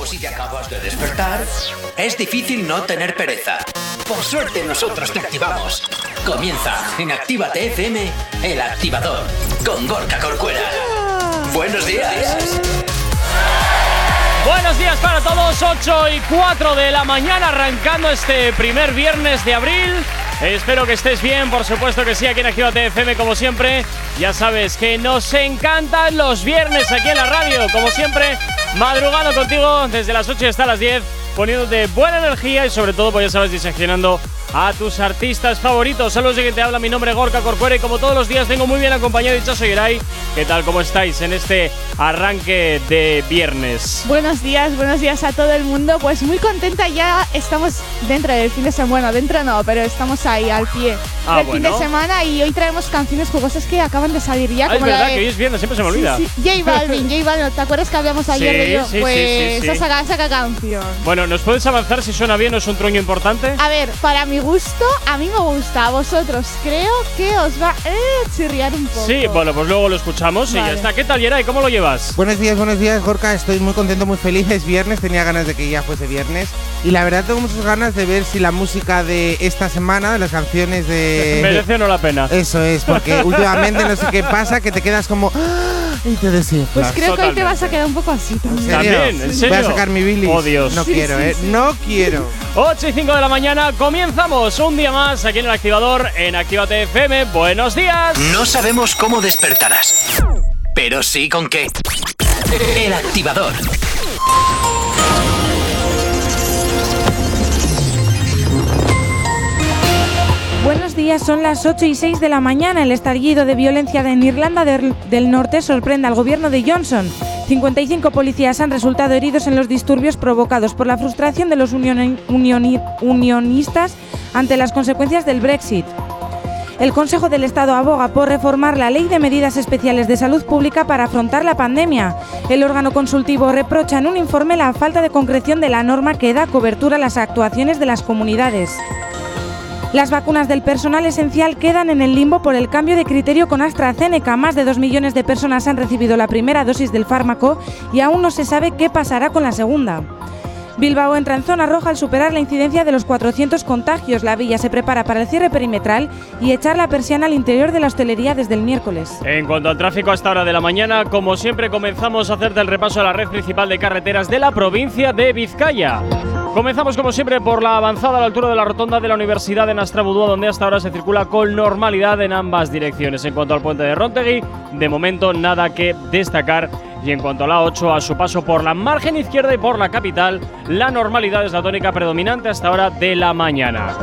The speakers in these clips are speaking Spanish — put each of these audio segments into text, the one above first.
O si te acabas de despertar, es difícil no tener pereza. Por suerte nosotros te activamos. Comienza en Actívate FM, el activador, con Gorka Corcuera. Buenos días. Buenos días para todos, 8 y 4 de la mañana arrancando este primer viernes de abril. Espero que estés bien, por supuesto que sí, aquí en Actívate FM como siempre. Ya sabes que nos encantan los viernes aquí en la radio, como siempre, madrugando contigo desde las 8 hasta las 10, poniéndote buena energía y sobre todo, pues ya sabes, diseccionando a tus artistas favoritos. Saludos de que te habla, mi nombre es Gorka Corcuera y como todos los días vengo muy bien acompañado y soy Eray. ¿Qué tal? ¿Cómo estáis en este arranque de viernes? Buenos días, buenos días a todo el mundo. Pues muy contenta, ya estamos dentro del fin de semana. Bueno, dentro no, pero estamos ahí al pie Ah, del fin de bueno. semana y hoy traemos canciones jugosas que acaban de salir ya. Ah, es como la verdad de- que hoy es viernes, siempre se me olvida. Sí, sí, J Balvin, J Balvin, ¿te acuerdas que hablamos ayer Sí, de ello? pues esa saca, saca canción. Bueno, ¿nos puedes avanzar si suena bien o es un truño importante? A ver, para mi gusto, a mí me gusta. A vosotros creo que os va eh, a chirriar un poco. Sí, bueno, pues luego lo escuchamos y ya está. ¿Qué tal, Yeray? ¿Cómo lo llevas? Buenos días, buenos días, Gorka. Estoy muy contento, muy feliz. Es viernes, tenía ganas de que ya fuese viernes. Y la verdad tengo muchas ganas de ver si la música de esta semana, de las canciones de... ¿Merece o no la pena? Eso es, porque últimamente no sé qué pasa, que te quedas como... "Ah", Y te desinflas. Pues creo que hoy te Totalmente. vas a quedar un poco así ¿En también. serio? También, ¿en serio? Voy a sacar mi bilis. Oh, Dios. No Sí, quiero, ¿eh? No quiero. 8 y 5 de la mañana, comenzamos un día más aquí en el activador en Actívate FM. Buenos días. No sabemos cómo despertarás, pero sí con qué. El activador. Buenos días, son las 8 y 6 de la mañana. El estallido de violencia en Irlanda del Norte sorprende al gobierno de Johnson. 55 policías han resultado heridos en los disturbios provocados por la frustración de los unioni- unioni- unionistas ante las consecuencias del Brexit. El Consejo del Estado aboga por reformar la Ley de Medidas Especiales de Salud Pública para afrontar la pandemia. El órgano consultivo reprocha en un informe la falta de concreción de la norma que da cobertura a las actuaciones de las comunidades. Las vacunas del personal esencial quedan en el limbo por el cambio de criterio con AstraZeneca. Más de 2 millones de personas han recibido la primera dosis del fármaco y aún no se sabe qué pasará con la segunda. Bilbao entra en zona roja al superar la incidencia de los 400 contagios. La villa se prepara para el cierre perimetral y echar la persiana al interior de la hostelería desde el miércoles. En cuanto al tráfico a esta hora de la mañana, como siempre comenzamos a hacerte el repaso a la red principal de carreteras de la provincia de Vizcaya. Comenzamos como siempre por la avanzada a la altura de la rotonda de la Universidad de Nastrabudúa, donde hasta ahora se circula con normalidad en ambas direcciones. En cuanto al puente de Rontegui, de momento nada que destacar. Y en cuanto a la 8, a su paso por la margen izquierda y por la capital, la normalidad es la tónica predominante hasta hora de la mañana.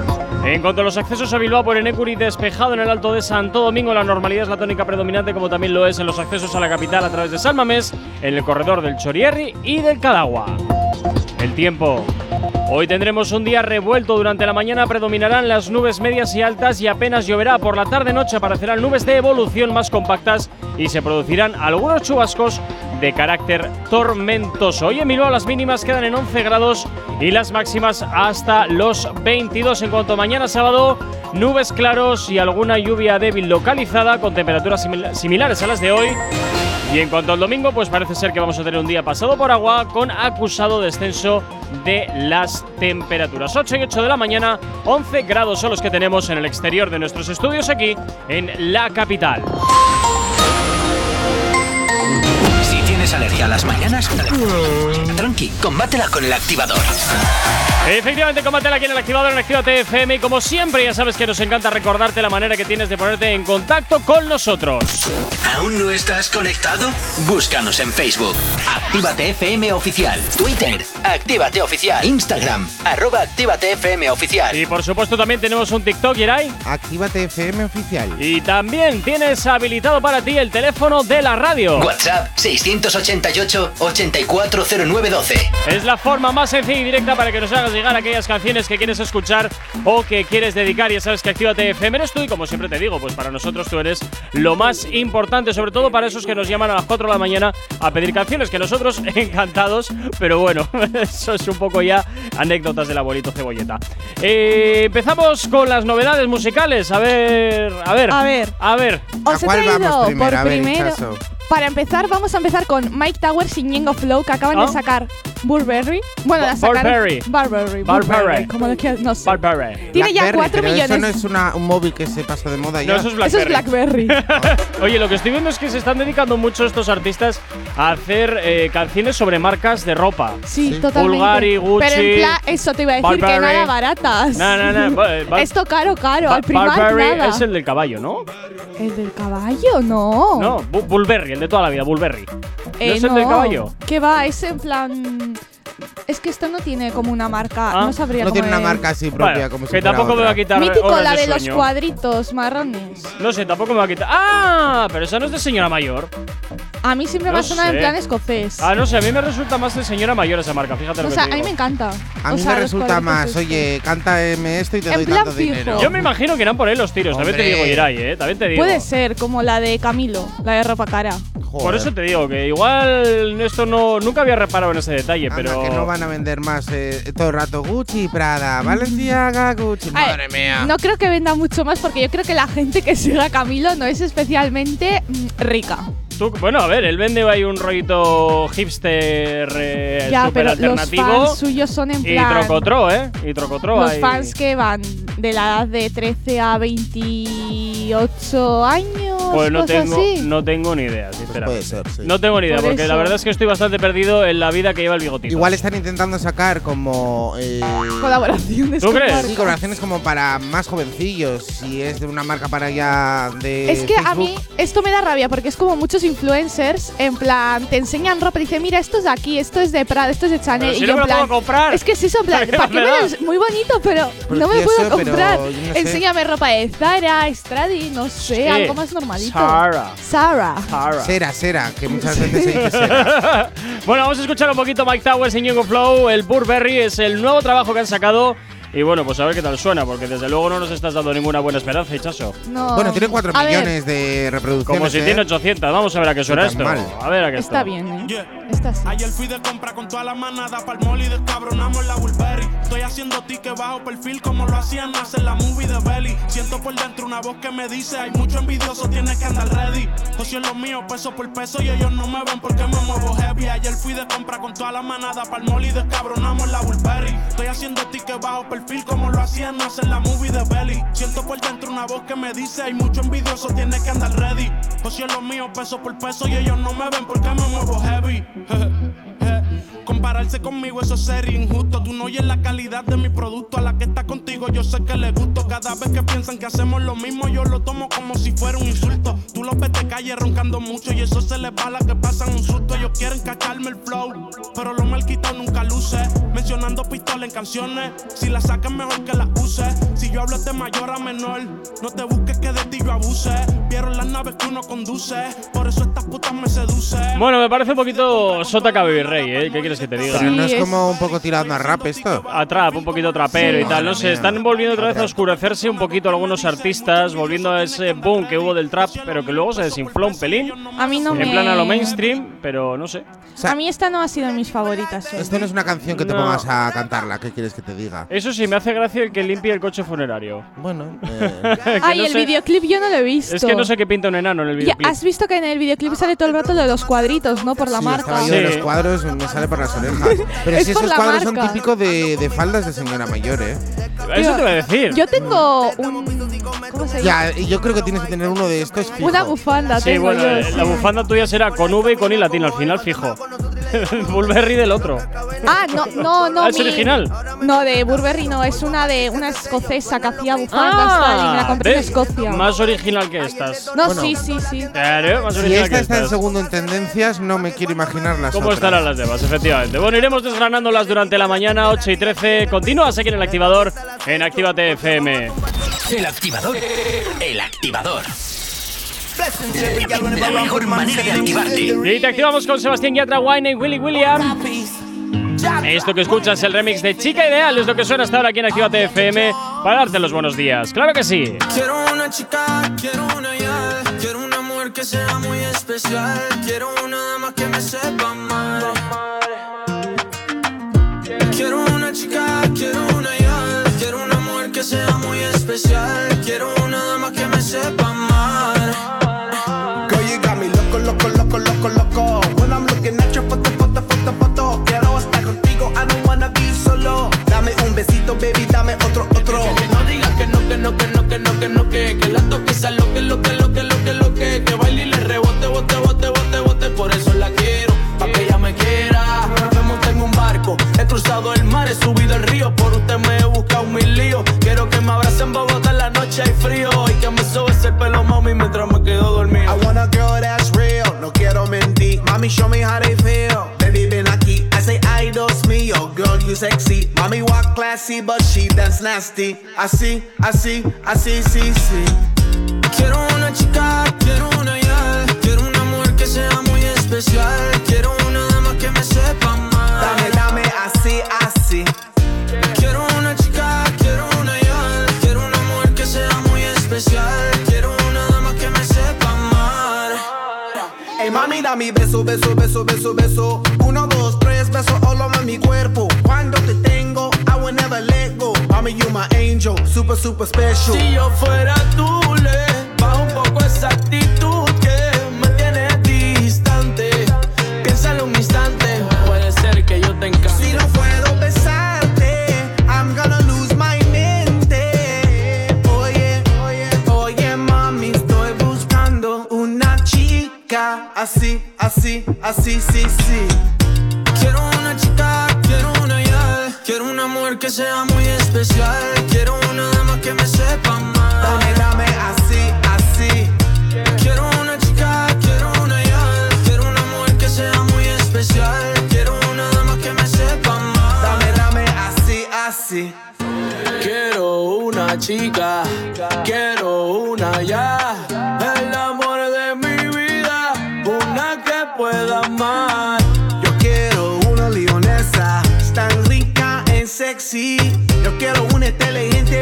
En cuanto a los accesos a Bilbao por Enecuri, despejado en el Alto de Santo Domingo, la normalidad es la tónica predominante, como también lo es en los accesos a la capital a través de Salmamés, en el corredor del Chorierri y del Cadagua. El tiempo. Hoy tendremos un día revuelto. Durante la mañana predominarán las nubes medias y altas y apenas lloverá. Por la tarde-noche aparecerán nubes de evolución más compactas y se producirán algunos chubascos de carácter tormentoso. Hoy en Bilbao las mínimas quedan en 11 grados y las máximas hasta los 22. En cuanto a mañana sábado, nubes claros y alguna lluvia débil localizada con temperaturas simil- similares a las de hoy. Y en cuanto al domingo, pues parece ser que vamos a tener un día pasado por agua con acusado descenso de las temperaturas. 8 y 8 de la mañana, 11 grados son los que tenemos en el exterior de nuestros estudios aquí en la capital. Si tienes alergia a las mañanas, tranqui, combátela con el activador. Efectivamente, combátela aquí en el activador en Actívate FM y como siempre ya sabes que nos encanta recordarte la manera que tienes de ponerte en contacto con nosotros. ¿Aún no estás conectado? Búscanos en Facebook. Actívate FM Oficial. Twitter. Actívate Oficial. Instagram. Arroba Actívate FM Oficial. Y por supuesto también tenemos un TikTok, Yeray. Actívate FM oficial. Y también tienes habilitado para ti el teléfono de la radio. WhatsApp 688-840912. Es la forma más sencilla y directa para que nos hagas llegar aquellas canciones que quieres escuchar o que quieres dedicar. Ya sabes que Actívate FM eres tú y como siempre te digo, pues para nosotros tú eres lo más importante, sobre todo para esos que nos llaman a las 4 de la mañana a pedir canciones, que nosotros encantados, pero bueno, eso es un poco ya anécdotas del abuelito cebolleta. Eh, empezamos con las novedades musicales. A ver, a ver, A ver. a ver. Os cuál traído vamos primero? por A ver, primero. Chaso. Para empezar, vamos a empezar con Mike Towers y Ñengo Flow que acaban Ah. de sacar Burberry. Bueno, la sacaron. Burberry. Burberry. Burberry. Burberry. Como lo quieras, no sé. Barbarre. Tiene ya Blackberry, 4 pero millones. Eso no es una- un móvil que se pasó de moda ya. No, eso es Eso es Blackberry. Blackberry. Oye, lo que estoy viendo es que se están dedicando mucho estos artistas a hacer eh, canciones sobre marcas de ropa. Sí, Sí. totalmente. Bulgari, Gucci, Pero en plan, eso te iba a decir que Burberry. nada baratas. No, no, no. Esto caro, caro. ba- al Primark Burberry nada. es el del caballo, ¿no? ¿El del caballo? No. No, Bu- Bulberry, el de toda la vida, Bulberry. Eh, ¿No es el del caballo? ¿Qué va? Es en plan. Es que esto no tiene como una marca. Ah, no sabría No cómo tiene una es. marca así propia Bueno, como si que fuera tampoco me va a quitar Mítico, horas la de, los sueño. cuadritos marrones. No sé, tampoco me va a quitar. ¡Ah! Pero esa no es de señora mayor. A mí siempre me No ha sonado sé. en plan escocés. Ah, no sé, a mí me resulta más de señora mayor esa marca, fíjate lo o que sea, te a mí digo. me encanta. A O mí sea, me los resulta cuadritos más, estos. oye, cántame esto y te En doy plan tanto fijo. dinero. Yo me imagino que irán por ahí los tiros, también te Hombre. digo, Irai, ¿eh? También te digo. Puede ser, como la de Camilo, la de ropa cara. Joder. Por eso te digo que igual esto no nunca había reparado en ese detalle, Anda, pero que no van a vender más eh, todo el rato Gucci, Prada, Valenciaga, Gucci. Ver, Madre mía. No creo que venda mucho más porque yo creo que la gente que sigue a Camilo no es especialmente mm, rica. Tú- bueno, a ver, él vende ahí un rollito hipster eh, ya, súper pero los alternativo fans suyos son en y plan. trocotró, ¿eh? Y trocotró Los ahí. fans que van de la edad de 13 a 28 años. Pues no cosas tengo, así. no tengo ni idea, Pues sinceramente. puede ser, sí. No tengo ni idea, Por porque la verdad es que estoy bastante perdido en la vida que lleva el bigotito. Igual están intentando sacar como eh, Colaboraciones. ¿Tú con crees? marcas. sí, colaboraciones como para más jovencillos. Si es de una marca para ya de Es que a Facebook. mí esto me da rabia porque es como muchos influencers en plan te enseñan ropa y dicen mira esto es de aquí, esto es de Prada, esto es de Chanel Pero si y no yo me en lo plan puedo comprar. es que sí son plan ¿Qué ¿para qué me me das? lo- muy bonito pero no me Precioso, puedo pero comprar. yo no sé. Enséñame ropa de Zara, Stradi, no sé, Sí. algo más normalito. Zara. Zara. Cera, cera, que muchas veces se dice cera. bueno, vamos a escuchar un poquito Mike Towers y Ñengo Flow. El Burberry es el nuevo trabajo que han sacado. Y bueno, pues a ver qué tal suena, porque desde luego no nos estás dando ninguna buena esperanza, Hichazo. No. Bueno, tiene 4 A ver, millones de reproducciones. Como si ¿eh? tiene 800. Vamos a ver a qué suena esto. mal. A ver a qué Está esto. bien, eh. Yeah. Está así. Ayer fui de compra con toda la manada pa'l mall y descabronamos la Burberry. Estoy haciendo ticket bajo perfil como lo hacían hacer la movie de Belly. Siento por dentro una voz que me dice hay mucho envidioso, tienes que andar ready. Socio en lo mío, peso por peso y ellos no me ven porque me muevo heavy. Ayer fui de compra con toda la manada pa'l mall y descabronamos la Burberry. Estoy haciendo ticket bajo perfil como lo hacían hacer la movie de Belly. Siento por dentro una voz que me dice hay mucho envidioso, tienes que andar ready. Socio en lo mío, peso por peso y ellos no me ven porque me muevo heavy. Compararse conmigo eso sería injusto. Tú no oyes la calidad de mi producto. A la que está contigo yo sé que le gusto. Cada vez que piensan que hacemos lo mismo, yo lo tomo como si fuera un insulto. Tú los ves de calle roncando mucho y eso se les va a la que pasan un susto. Ellos quieren cacharme el flow, pero lo mal quitado nunca luce. Mencionando pistola en canciones, si la sacan mejor que la use. Si yo hablo de mayor a menor, no te busques que de ti yo abuse. Vieron las naves que uno conduce, por eso estas putas me seducen. Bueno, me parece un poquito Sota Cabo y Rey, ¿eh? ¿Qué quieres que te diga? Pero no es, como un poco tirando a rap esto. a trap, un poquito trapero Sí. y tal. No sé, mía. están volviendo otra vez a oscurecerse un poquito algunos artistas, volviendo a ese boom que hubo del trap, pero que luego se desinfló un pelín. A mí no me En plan a lo mainstream, pero no sé. O sea, A mí esta no ha sido de mis favoritas. eh. esto no es una canción que te No. pongas a cantarla. ¿Qué quieres que te diga? Eso sí, me hace gracia el que limpie el coche funerario. Bueno, eh, Ay, no el sé- videoclip yo no lo he visto. Es que no sé qué pinta un enano en el Ya, videoclip. has visto que en el videoclip sale todo el rato lo de los cuadritos, ¿no? Por la sí, marca. estaba yo de Sí. los cuadros, me sale por las orejas. Pero Es si esos cuadros son marca. típicos de, de faldas de señora mayor, ¿eh? Eso te voy a decir. Yo tengo un. ¿Cómo se llama? Ya, yo creo que tienes que tener uno de estos fijo. Una bufanda. Sí, tengo bueno, yo, eh, sí. la bufanda tuya será con V y con I latina al final, fijo. El Bulberry del otro. Ah, no, no, no. Ah, ¿es mi- original? No, de Burberry no, es una de una escocesa que hacía bufandas me la compré en Ah, ¿ves? Escocia. Más original que estas. no, Bueno. sí, sí, sí. Claro, más Si original esta que está en estas. segundo en tendencias, no me quiero imaginar las ¿Cómo otras. estarán las demás? Efectivamente. Bueno, iremos desgranándolas durante la mañana, 8 y 13. Continúas aquí en el activador, en Actívate FM. El activador. El activador. La mejor manera de activarte. Y te activamos con Sebastián Yatra, Wine y Willy William. Esto que escuchas, el remix de Chica Ideal, es lo que suena hasta ahora aquí en Actívate FM para darte los buenos días. ¡Claro que sí! Quiero una chica, quiero una ya, quiero una mujer que sea muy especial, quiero una dama que me sepa mal chica, quiero una yal. Quiero un amor que sea muy especial. Quiero una dama que me sepa amar. Girl, you got me loco, loco, loco, loco, loco. When I'm looking at your foto, foto, foto, foto. Quiero estar contigo, I don't wanna be solo. Dame un besito, baby, dame otro, otro. Que, no digas que no, que no, que no, que no, que no, que que la toque, lo que, lo que, lo que, lo que, lo que, que baile y le rebote, bote, bote, bote, bote. Por eso la quiero, pa que ella me quiera. Nos en un barco, he cruzado el mar subido el río, por usted me he buscado mis líos. Quiero que me abracen Bogotá en la noche hay frío y que me sobes el pelo, mami, mientras me quedo dormido. I wanna girl that's real, no quiero mentir. Mami, show me how they feel. Baby, ven aquí, I say I dos mío, girl, you sexy. Mami walk classy, but she dance nasty. Así, así, así, sí, sí. Quiero una chica, quiero una ya, quiero una mujer que sea muy especial, quiero una dama que me sepa más. Dame, dame, así, así. Quiero una chica, quiero una ya. Quiero una mujer que sea muy especial. Quiero una dama que me sepa amar. Ey, mami, dame beso, beso, beso, beso, beso. Uno, dos, tres, beso all over mi cuerpo. Cuando te tengo, I will never let go. Mami, you my angel, super, super special. Si yo fuera tú, le bajo un poco esa actitud así, así, así, sí, sí. Quiero una chica, quiero una ya. Quiero una mujer que sea muy especial. Quiero una dama que me sepa mal. Dame, dame, así, así. Quiero una chica, quiero una ya. Quiero una mujer que sea muy especial. Quiero una dama que me sepa mal. Dame, dame, así, así. Quiero una chica,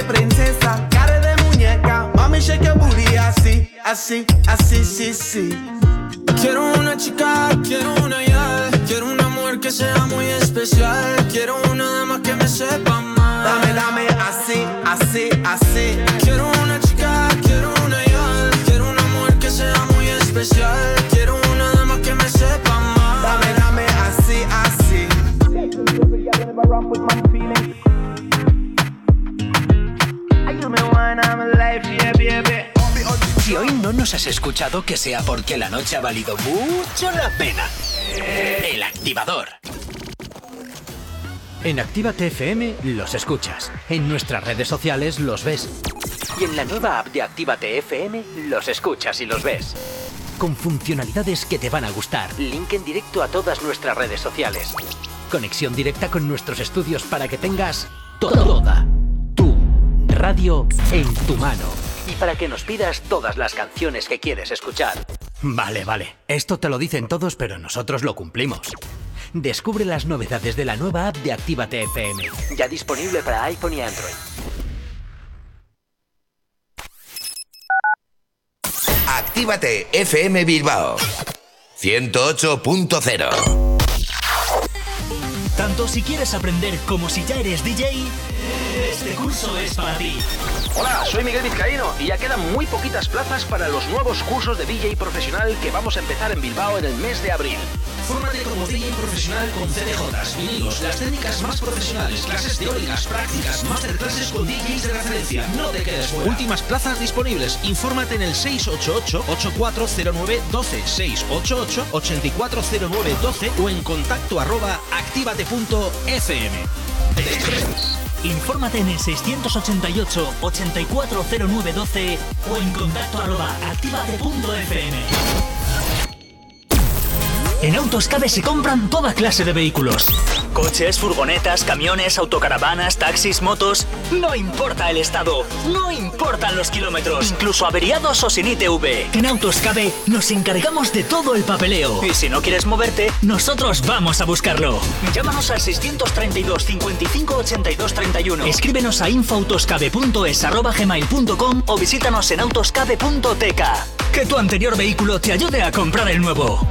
princesa, cara de muñeca. Mami, shake your booty así, así, así, sí, sí. Quiero una chica, quiero una ya. Quiero una mujer que sea muy especial. Quiero una dama que me sepa amar. Dame, dame, así, así, así. Quiero una chica, quiero una ya. Quiero una mujer que sea muy especial. Si hoy no nos has escuchado, que sea porque la noche ha valido mucho la pena. El activador. En Actívate FM los escuchas. En nuestras redes sociales los ves. Y en la nueva app de Actívate FM los escuchas y los ves. Con funcionalidades que te van a gustar. Link en directo a todas nuestras redes sociales. Conexión directa con nuestros estudios para que tengas toda radio en tu mano. Y para que nos pidas todas las canciones que quieres escuchar. Vale, vale. Esto te lo dicen todos, pero nosotros lo cumplimos. Descubre las novedades de la nueva app de Actívate FM. Ya disponible para iPhone y Android. Actívate FM Bilbao 108.0 Tanto si quieres aprender como si ya eres DJ, este curso es para ti. Hola, soy Miguel Vizcaíno y ya quedan muy poquitas plazas para los nuevos cursos de DJ profesional que vamos a empezar en Bilbao en el mes de abril. Fórmate como DJ profesional con CDJs, vinilos, las técnicas más profesionales, clases teóricas, prácticas, masterclasses con DJs de referencia. No te quedes fuera. Últimas plazas disponibles. Infórmate en el 688-8409-12, 688-8409-12 o en contacto arroba activate.fm. Infórmate en el 688-840912 o en contacto arroba activate.fm. En Autoscabe se compran toda clase de vehículos. Coches, furgonetas, camiones, autocaravanas, taxis, motos. No importa el estado, no importan los kilómetros, incluso averiados o sin ITV. En Autoscabe nos encargamos de todo el papeleo. Y si no quieres moverte, nosotros vamos a buscarlo. Llámanos al 632 55 82 31. Escríbenos a infoautoscabe.es arroba gmail.com o visítanos en autoscabe.tk. Que tu anterior vehículo te ayude a comprar el nuevo.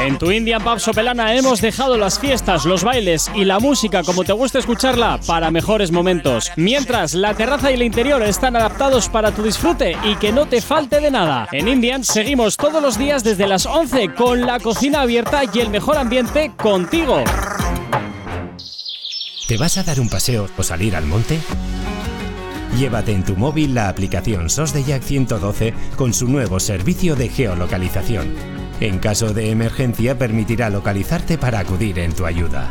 En tu Indian Pub Sopelana hemos dejado las fiestas, los bailes y la música como te gusta escucharla para mejores momentos. Mientras la terraza y el interior están adaptados para tu disfrute y que no te falte de nada. En Indian seguimos todos los días desde las 11 con la cocina abierta y el mejor ambiente contigo. ¿Te vas a dar un paseo o salir al monte? Llévate en tu móvil la aplicación SOS de Jack 112 con su nuevo servicio de geolocalización. En caso de emergencia permitirá localizarte para acudir en tu ayuda.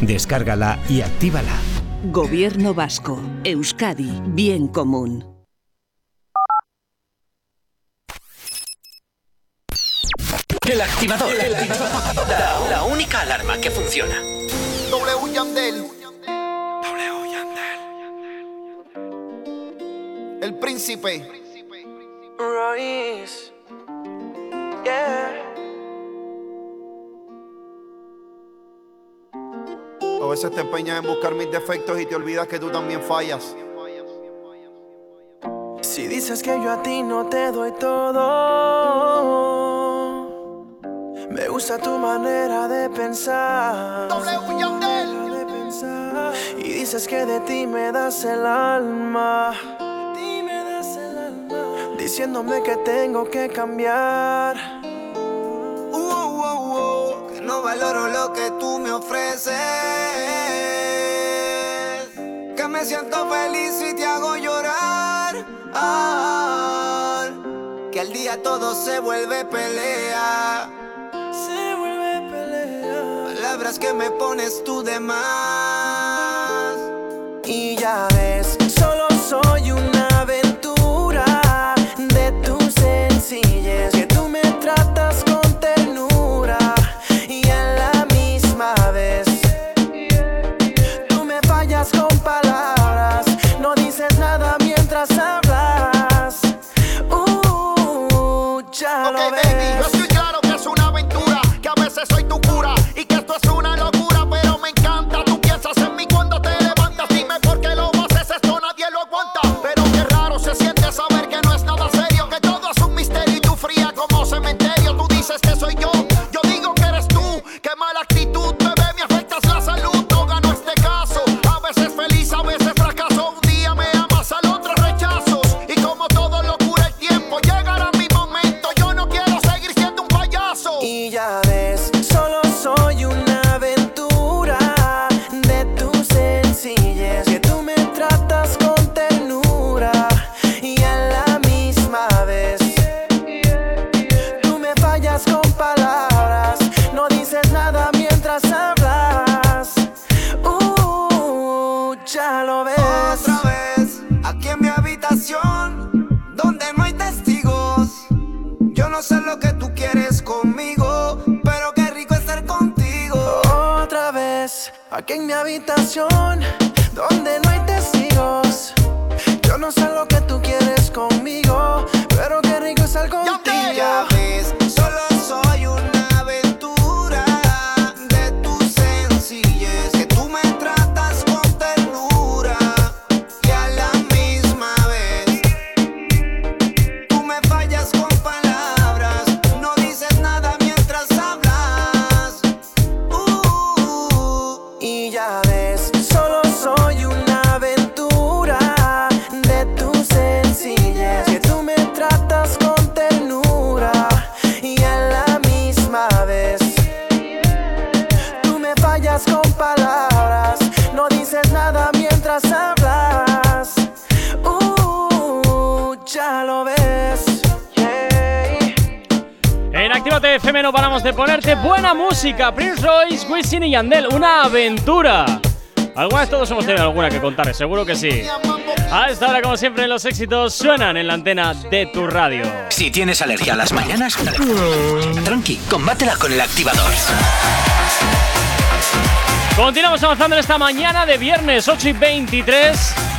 Descárgala y actívala. Gobierno Vasco, Euskadi, Bien Común. El activador. La, la única alarma que funciona. W Yandel. W Yandel. El príncipe. Royce. Yeah. A veces te empeñas en buscar mis defectos y te olvidas que tú también fallas. Si dices que yo a ti no te doy todo, me gusta tu manera de pensar. De pensar. Y dices que de ti me das el alma. Diciéndome que tengo que cambiar. Uh, uh, uh, que no valoro lo que tú me ofreces. Que me siento feliz y te hago llorar. Ah, que al día todo se vuelve pelea. Se vuelve pelea. Palabras que me pones tú de más. Y ya ves, sé lo que tú quieres conmigo, pero qué rico estar contigo. Otra vez, aquí en mi habitación, donde no hay testigos. Yo no sé lo que tú quieres conmigo, pero qué rico estar contigo. Ya ves, música. Prince Royce, Wisin y Yandel, una aventura. Alguna vez todos hemos tenido alguna que contar, seguro que sí. A esta hora, como siempre, los éxitos suenan en la antena de tu radio. Si tienes alergia a las mañanas, tranqui, combátela con el activador. Continuamos avanzando en esta mañana de viernes 8 y 23.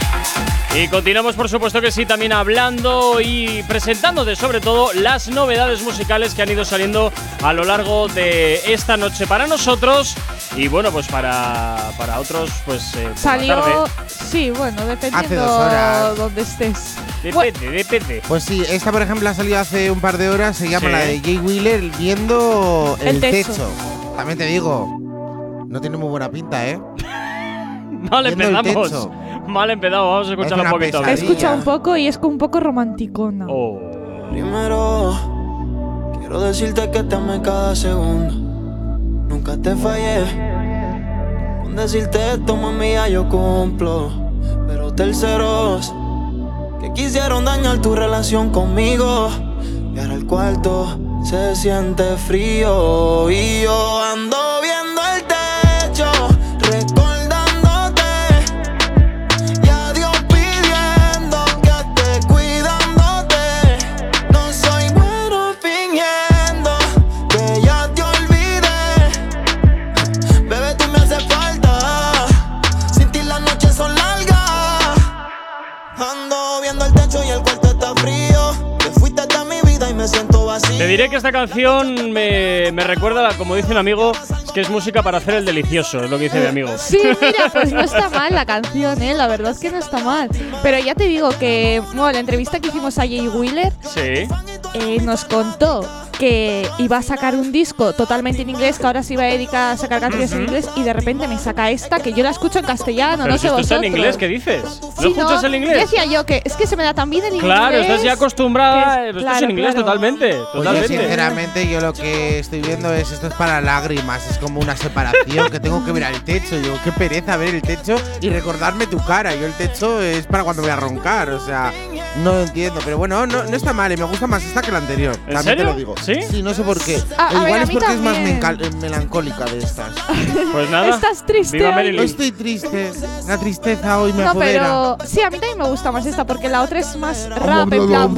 Y continuamos, por supuesto que sí, también hablando y presentándote sobre todo las novedades musicales que han ido saliendo a lo largo de esta noche para nosotros y bueno, pues para, para otros, pues eh, por la Salió. tarde. Sí, bueno, dependiendo Hace dos horas. donde estés. Depende, depende. Pues sí, esta por ejemplo ha salido hace un par de horas, se llama Sí. la de Jay Wheeler viendo el, El techo. techo. También te digo, no tiene muy buena pinta, ¿eh? Viendo el empezamos. Mal empezado, vamos a escuchar un una poquito. He escuchado un poco y es como un poco romanticona. Oh. Primero, quiero decirte que te amé cada segundo. Nunca te fallé. Con decirte esto, mami, ya yo cumplo. Pero terceros, que quisieron dañar tu relación conmigo. Y ahora el cuarto se siente frío. Y yo ando viendo diré que esta canción me, me recuerda, como dice un amigo, es que es música para hacer el delicioso, es lo que dice mi amigo. Sí, mira, pues no está mal la canción, ¿eh? La verdad es que no está mal. Pero ya te digo que, bueno, la entrevista que hicimos a Jay Wheeler Sí. eh, nos contó que iba a sacar un disco totalmente en inglés, que ahora se iba a dedicar a sacar canciones en inglés y de repente me saca esta que yo la escucho en castellano, Pero no si sé esto está vosotros. en inglés, ¿qué dices? ¿No Sí, escuchas el inglés? Decía yo que es que se me da tan bien el inglés. Claro, estás ya acostumbrada. es- esto es claro, en inglés claro. totalmente. Pues yo, Totalmente. sinceramente, yo lo que estoy viendo es esto es para lágrimas, es como una separación que tengo que ver al techo. Yo, qué pereza ver el techo y recordarme tu cara. Yo el techo es para cuando voy a roncar, o sea, no entiendo. Pero bueno, no, no está mal y me gusta más esta que la anterior. ¿En también serio? te lo digo. ¿Sí? Sí, no sé por qué. A Igual ver, a es mí porque es más eh, melancólica de estas. Pues nada. Estás triste Viva hoy. Marilyn. Estoy triste. La tristeza hoy me No, apodera. pero sí, a mí también me gusta más esta porque la otra es más rap, en plan,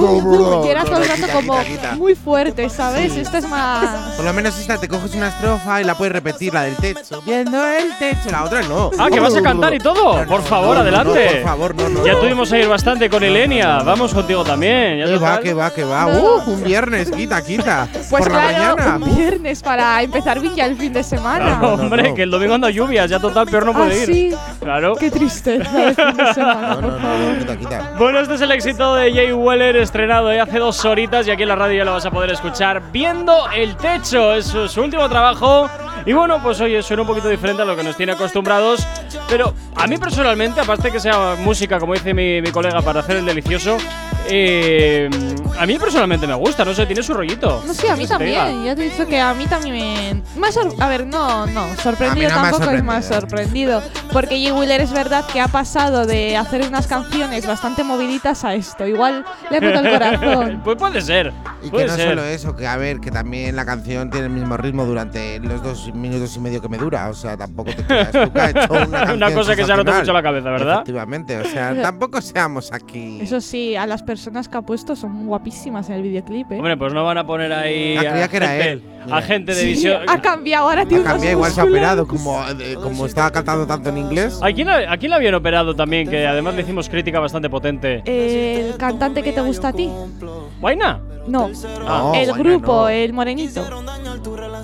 y era todo el rato como muy fuerte, ¿sabes? Esta es más. Por lo menos esta te coges una estrofa y la puedes repetir, la del techo. Viendo el techo, la otra no. Ah, que vas a cantar y todo. Por favor, no, no, adelante. por favor, no, no. Ya tuvimos a ir bastante con Elenia. Vamos contigo también. Ya Que va, que va, que va. Uh, un viernes, quita, quita. Pues Por la claro, mañana. un viernes para empezar bien ya el fin de semana. No, hombre, que el domingo anda lluvias. Ya total, peor no Ah, puede ir. sí. Claro. Qué tristeza el fin de semana, No, por no, favor. no, quita, quita. Bueno, este es el éxito de Jay Weller estrenado hace dos horitas y aquí en la radio ya lo vas a poder escuchar viendo el techo. Es su, su último trabajo. Y bueno, pues oye, suena un poquito diferente a lo que nos tiene acostumbrados. Pero a mí personalmente, aparte que sea música, como dice mi, mi colega, para hacer el delicioso, eh, a mí personalmente me gusta, no sé, tiene su rollito. No sé, a mí también. Ya te he dicho que a mí también me. a ver, no, no. Sorprendido no tampoco es más sorprendido. Porque Jay Wheeler es verdad que ha pasado de hacer unas canciones bastante moviditas a esto. Igual le roto el corazón. pues puede ser. Y que puede no ser. solo eso, que a ver, que también la canción tiene el mismo ritmo durante los dos minutos y medio que me dura. O sea, tampoco te creas que hecho una, Una cosa que se ha roto mucho la cabeza, ¿verdad? Efectivamente, o sea, tampoco seamos aquí. Eso sí, a las personas que ha puesto son guapísimas en el videoclip, ¿eh? Hombre, pues no van a poner ahí Ah, creía a, que era gente, él. a gente de Sí, visión. ha cambiado, ahora tiene Ha cambiado, igual se ha operado, como, eh, como estaba cantando tanto en inglés. ¿A quién, a quién le habían operado también? Que además le hicimos crítica bastante potente. El cantante que te gusta a ti. ¿Guaina? No. Ah, el grupo, no. el morenito.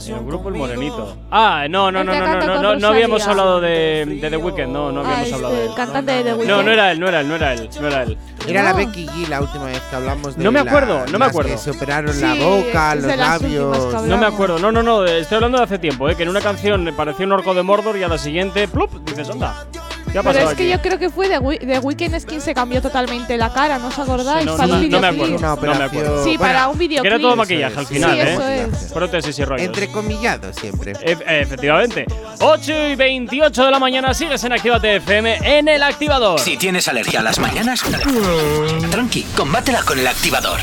El grupo El Morenito. Ah, no, no, no, no, no, con no, no habíamos hablado de, de The Weeknd, no, no Ah, habíamos este, hablado de él. el cantante de The Weeknd. No, no era él, no era él, no era él, no era él. Era la No. Becky G la última vez que hablamos de No me la- acuerdo, no me acuerdo. Que se operaron Sí, la boca, los labios. No me acuerdo, no, no, no, estoy hablando de hace tiempo, ¿eh? que en una canción me parecía un orco de Mordor y a la siguiente, plup, dices, anda, ¿qué ha Pero es que yo creo que fue The, Wi- The Weeknd es quien se cambió totalmente la cara, ¿no os acordáis? Sí, no, para no un me- no me acuerdo. No me acuerdo. Sí, Bueno, para un videoclip. Que era todo maquillaje es, al final, sí, ¿eh? eso es. Prótesis y rollos. Entrecomillado siempre. E- efectivamente. 8 y 28 de la mañana sigues en Actívate FM en el activador. Si tienes alergia a las mañanas, tranqui, combátela con el activador.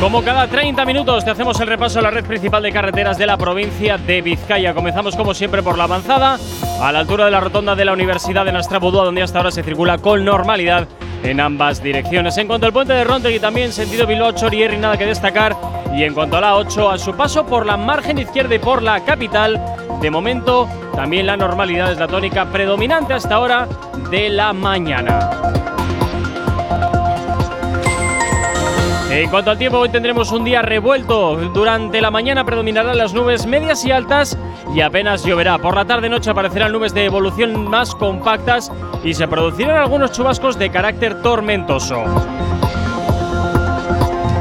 Como cada 30 minutos te hacemos el repaso a la red principal de carreteras de la provincia de Vizcaya. Comenzamos como siempre por la avanzada, a la altura de la rotonda de la Universidad de Nastrabudúa, donde hasta ahora se circula con normalidad en ambas direcciones. En cuanto al puente de Rontegui también sentido Bilbao Chorierri nada que destacar. Y en cuanto a la 8, a su paso por la margen izquierda y por la capital, de momento también la normalidad es la tónica predominante hasta ahora de la mañana. En cuanto al tiempo, hoy tendremos un día revuelto. Durante la mañana predominarán las nubes medias y altas y apenas lloverá. Por la tarde-noche aparecerán nubes de evolución más compactas y se producirán algunos chubascos de carácter tormentoso.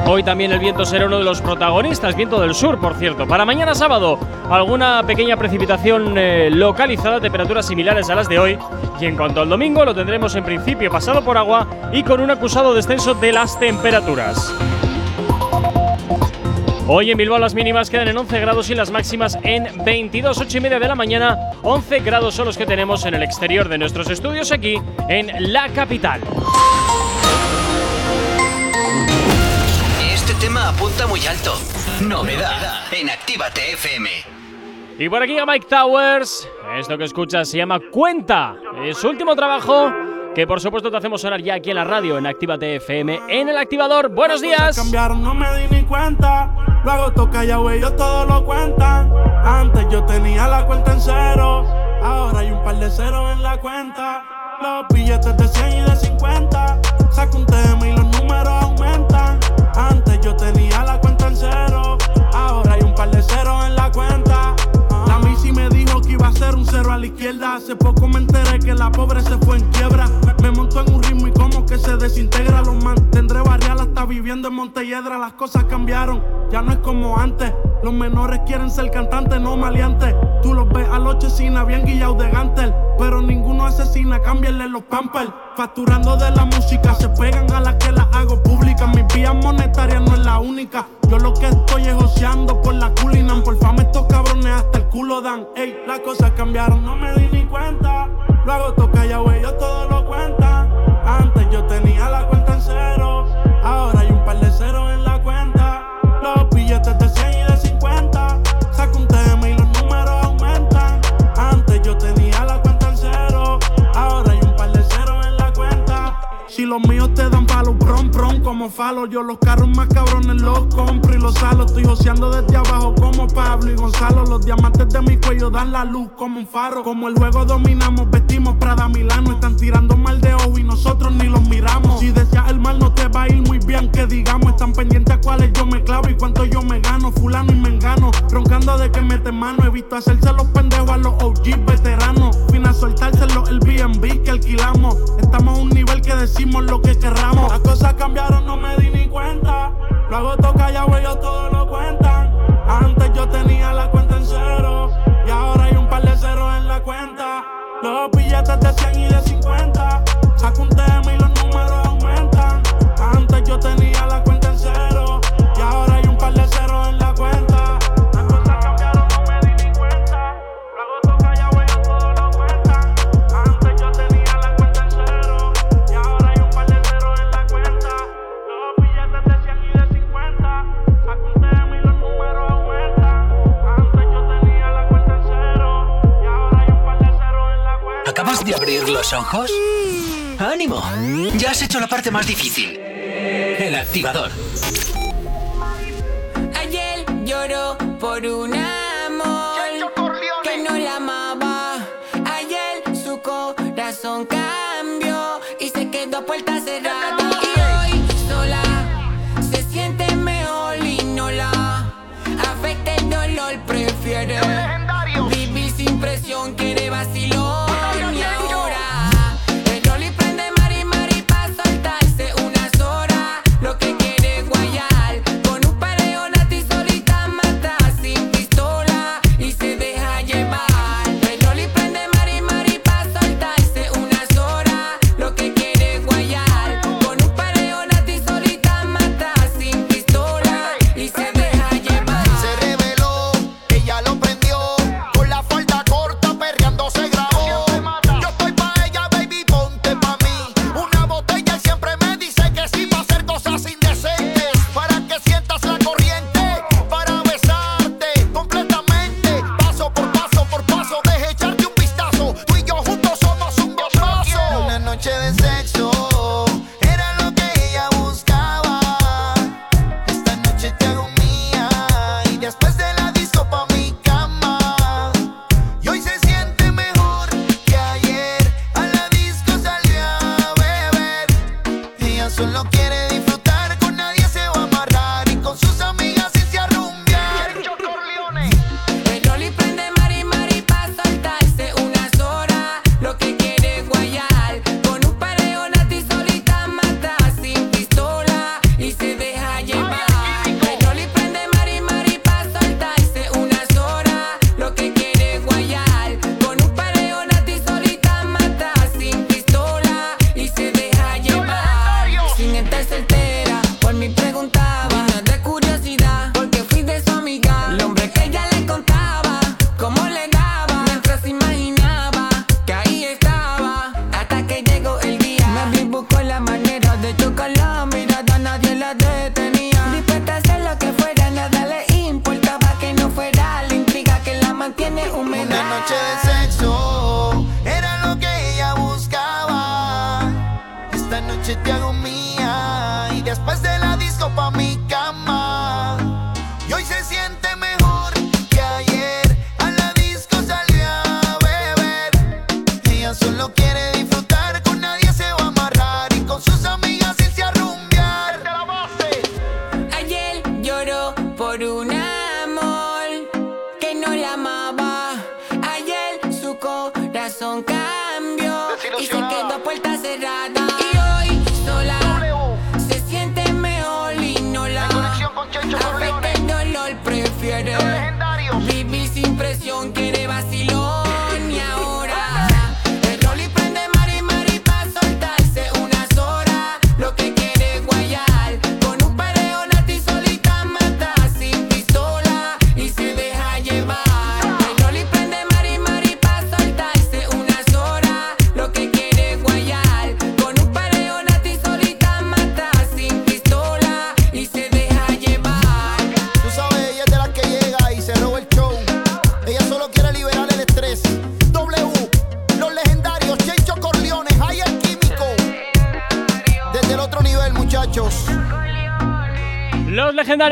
Hoy también el viento será uno de los protagonistas, viento del sur, por cierto. Para mañana sábado, alguna pequeña precipitación eh, localizada, temperaturas similares a las de hoy. Y en cuanto al domingo, lo tendremos en principio pasado por agua y con un acusado descenso de las temperaturas. Hoy en Bilbao las mínimas quedan en 11 grados y las máximas en 22, 8 y media de la mañana. 11 grados son los que tenemos en el exterior de nuestros estudios aquí en la capital. Tema apunta muy alto. Novedad en Actívate FM. Y por aquí a Mike Towers. Esto que escuchas se llama Cuenta. Es su último trabajo que por supuesto te hacemos sonar ya aquí en la radio en Actívate FM en el activador. Buenos días. cambiaron, no me di ni cuenta. Luego toca ya, güey, ellos todo lo cuentan. Antes yo tenía la cuenta en cero. Ahora hay un par de ceros en la cuenta. Los billetes de 100 y de 50. Saco un tema y los yo tenía la iba a la izquierda. Hace poco me enteré que la pobre se fue en quiebra. Me montó en un ritmo y como que se desintegra. Los mantendré barrial hasta viviendo en Montelledra. Las cosas cambiaron, ya no es como antes. Los menores quieren ser cantantes, no maleantes. Tú los ves a los chesina bien guillados de gantel. Pero ninguno asesina, cámbienle los pampers. Facturando de la música, se pegan a las que las hago públicas. Mi vía monetaria no es la única. Yo lo que estoy es joseando por la culinan. Por fama estos cabrones hasta el culo dan. Ey, las cosas cambiaron, no me di ni cuenta. Luego toca ya, ellos todo lo cuentan. Antes yo tenía la cuenta en cero. Ahora hay un par de ceros en la cuenta. Si los míos te dan palo, prom, prom, como falo. Yo los carros más cabrones los compro y los salo. Estoy joseando desde abajo como Pablo y Gonzalo. Los diamantes de mi cuello dan la luz como un faro. Como el juego dominamos, vestimos Prada Milano. Están tirando mal de ojo y nosotros ni los miramos. Si deseas el mal, no te va a ir muy bien. Que digamos, están pendientes a cuáles yo me clavo y cuánto yo me gano. Fulano y me engano. Roncando de que mete mano. He visto hacerse los pendejos a los OG veteranos. Fin a soltárselo el BNB que alquilamos. Estamos a un nivel que decimos lo que querramos. Las cosas cambiaron, no me di ni cuenta. Luego toca ya, ellos todo lo cuentan. Antes yo tenía la cuenta en cero. Y ahora hay un par de ceros en la cuenta. Los billetes de 100 y de 50. Saco un tema y los números aumentan. Antes yo tenía la cuenta ¿Acabas de abrir los ojos? ¡Ánimo! Ya has hecho la parte más difícil. El activador. Ayer lloró por un amor que no la amaba. Ayer su corazón cambió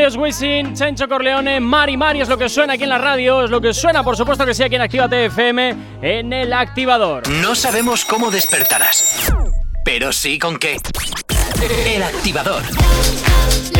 Legendarios Wisin, Chencho Corleone, Mari Mari es lo que suena aquí en la radio, es lo que suena, por supuesto que sí, aquí en Actívate FM, en el activador. No sabemos cómo despertarás, pero sí con qué. El activador.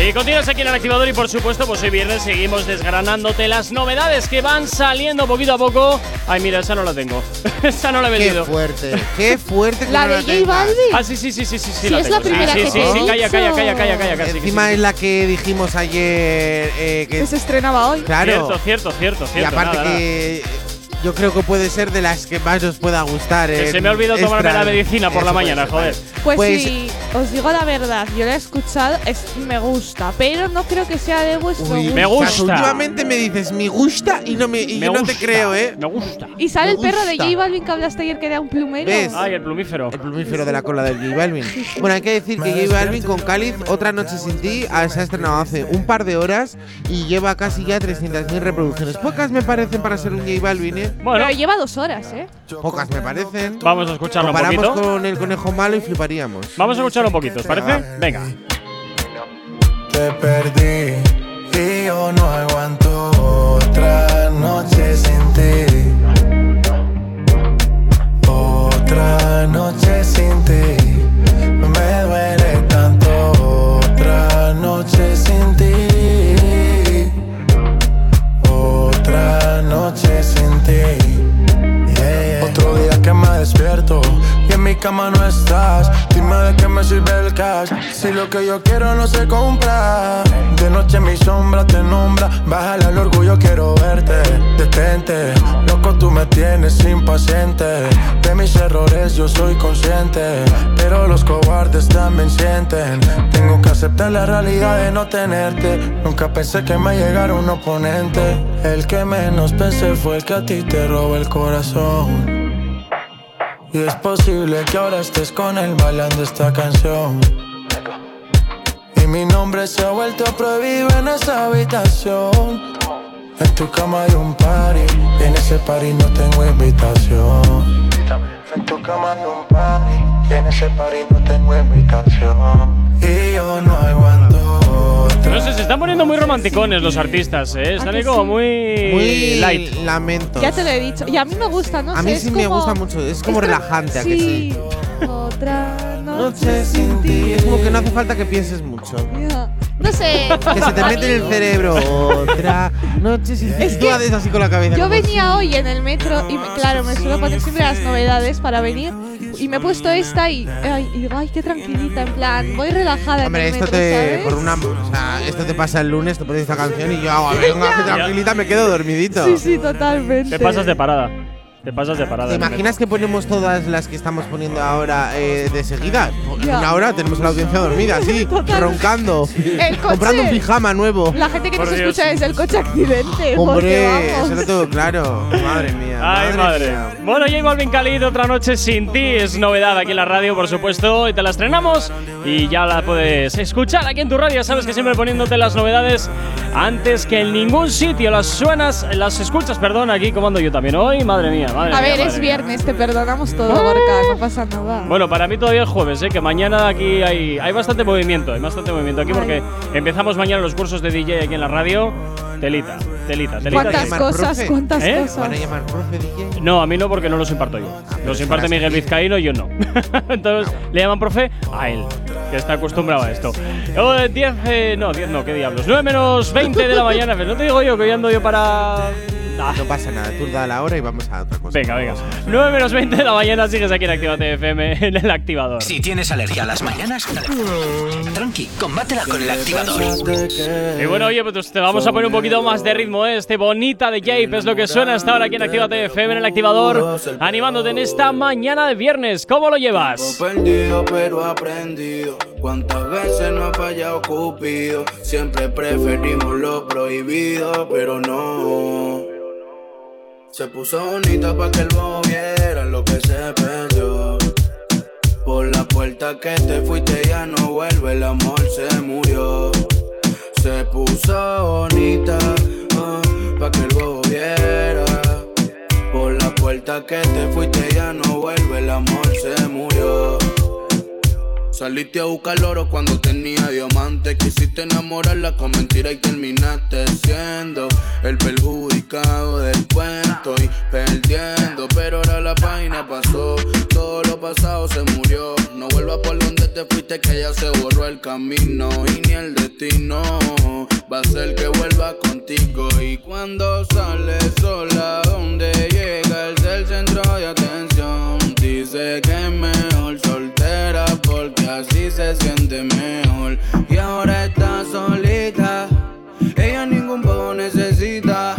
Y continúas aquí en el activador y por supuesto, pues hoy viernes seguimos desgranándote las novedades que van saliendo poquito a poco. Ay, mira, esa no la tengo. esa no la he Qué vendido. fuerte, qué fuerte que La no de J tengas. Balvin. Ah, sí, sí, sí, sí, sí, sí, Sí, la es la tengo. primera sí, que sí, te sí, he calla, calla, dicho. calla, calla, calla, casi, que Encima sí, es la que dijimos ayer eh, que Que se estrenaba hoy. claro. Cierto, cierto, cierto, y cierto. aparte nada, nada. que yo creo que puede ser de las que más os pueda gustar. Que se me ha olvidado tomarme extra. la medicina por la mañana, joder. Pues, Pues- sí, os digo la verdad, yo la he escuchado, es, me gusta, pero no creo que sea de vuestro Uy, gusto. Me gusta. últimamente me dices me gusta y no me y Me yo no te creo, ¿eh? Me gusta. Y sale el perro de. J Balvin que hablaste ayer que era un plumero. ¿Ves? Ay, el plumífero. El plumífero de la cola del J Balvin. Bueno, hay que decir que J Balvin con Cáliz, Otra Noche Sin Ti, ah, se ha estrenado hace un par de horas y lleva casi ya 300.000 reproducciones. Pocas me parecen para ser un J Balvin, ¿eh? Bueno, Pero lleva dos horas, ¿eh? Pocas me parecen. vamos a escucharlo un Comparamos poquito. con el conejo malo y fliparíamos. Vamos a escucharlo un poquito, ¿os parece? Venga. Te perdí y yo no aguanto otra noche sin ti. Otra noche cama no estás. Dime de qué me sirve el cash si lo que yo quiero no se compra. De noche mi sombra te nombra. Bájale al orgullo, quiero verte. Detente, loco, tú me tienes impaciente. De mis errores yo soy consciente. Pero los cobardes también sienten. Tengo que aceptar la realidad de no tenerte. Nunca pensé que me llegara un oponente. El que menos pensé fue el que a ti te robó el corazón. Y es posible que ahora estés con él bailando esta canción. Y mi nombre se ha vuelto prohibido en esa habitación. En tu cama hay un party, y en ese party no tengo invitación. En tu cama hay un party, y en ese party no tengo invitación. Y yo no aguanto. No sé, se están poniendo muy romanticones los artistas, ¿eh? Están ahí como sí? muy, Muy light. lamento. Ya te lo he dicho. Y a mí me gusta, no A sé. mí es sí me como- gusta mucho, es como relajante, ¿a que sí? Otra noche sin ti. Es como que no hace falta que pienses mucho. No sé. Que se te mete en el cerebro. Otra noche sin ti. Es Tú que haces así con la cabeza. Yo como venía hoy en el metro y me- claro, me suelo poner siempre las novedades para venir y me he puesto esta y, ay, y digo, ay, qué tranquilita, en plan, voy relajada Hombre, en el esto metro, te ¿sabes? por una, o sea, esto te pasa el lunes, te pones esta canción y yo hago, a ver, venga, que tranquilita, me quedo dormidito. Sí, sí, totalmente. Te pasas de parada. Te pasas de parada. ¿Te imaginas que ponemos todas las que estamos poniendo ahora eh, de seguida? En Ya. una hora tenemos a la audiencia dormida, así, roncando, El coche. comprando un pijama nuevo. La gente que Por nos Dios. escucha desde el coche accidente. Hombre, porque eso lo tengo claro. Madre mía. Ay, madre. mía. Bueno, J Balvin Khalid, otra noche sin ti. Es novedad aquí en la radio, por supuesto. Y te la estrenamos y ya la puedes escuchar aquí en tu radio. Sabes que siempre poniéndote las novedades antes que en ningún sitio. Las suenas, las escuchas, perdón, aquí como ando yo también hoy. Madre mía, madre A mía, ver, madre es mía. viernes, te perdonamos todo, Gorka, no pasa nada. Bueno, para mí todavía es jueves, ¿eh? que mañana aquí hay, hay bastante movimiento, hay bastante movimiento aquí porque empezamos mañana los cursos de DJ aquí en la radio. Telita, telita, telita. ¿Cuántas telita. cosas, cuántas ¿Eh? cosas? ¿Van a llamar profe DJ? No, a mí no porque no los imparto yo. Los imparte Miguel Vizcaíno y yo no. Entonces, ¿le llaman profe? A él, que está acostumbrado a esto. 10, eh, no, 10 no, qué diablos. 9 menos 20 de la mañana. Pero no te digo yo que hoy ando yo para. Ah. No pasa nada, tú da la hora y vamos a otra cosa. Venga, venga. 9 menos 20 de la mañana sigues aquí en Actívate FM en el activador. Si tienes alergia a las mañanas, tranqui, combátela con el activador. Y bueno, oye, pues te vamos a poner un poquito más de ritmo, ¿eh? Este bonita de Jape es lo que suena hasta ahora aquí en Actívate FM en el activador, animándote en esta mañana de viernes. ¿Cómo lo llevas? Perdido pero aprendido. Cuántas veces no ha fallado Cupido. Siempre preferimos lo prohibido, pero no. Se puso bonita pa' que el bobo viera lo que se perdió. Por la puerta que te fuiste ya no vuelve, el amor se murió. Se puso bonita ah, pa' que el bobo viera. Por la puerta que te fuiste ya no vuelve, el amor se murió. Saliste a buscar oro cuando tenía diamante. Quisiste enamorarla con mentira y terminaste siendo el perjudicado del cuento y perdiendo. Pero ahora la página pasó, todo lo pasado se murió. No vuelvas por donde te fuiste, que ya se borró el camino y ni el destino va a ser que vuelva contigo. Y cuando sale sola, donde llega el centro de atención, dice que porque así se siente mejor. Y ahora está solita, ella ningún poco necesita.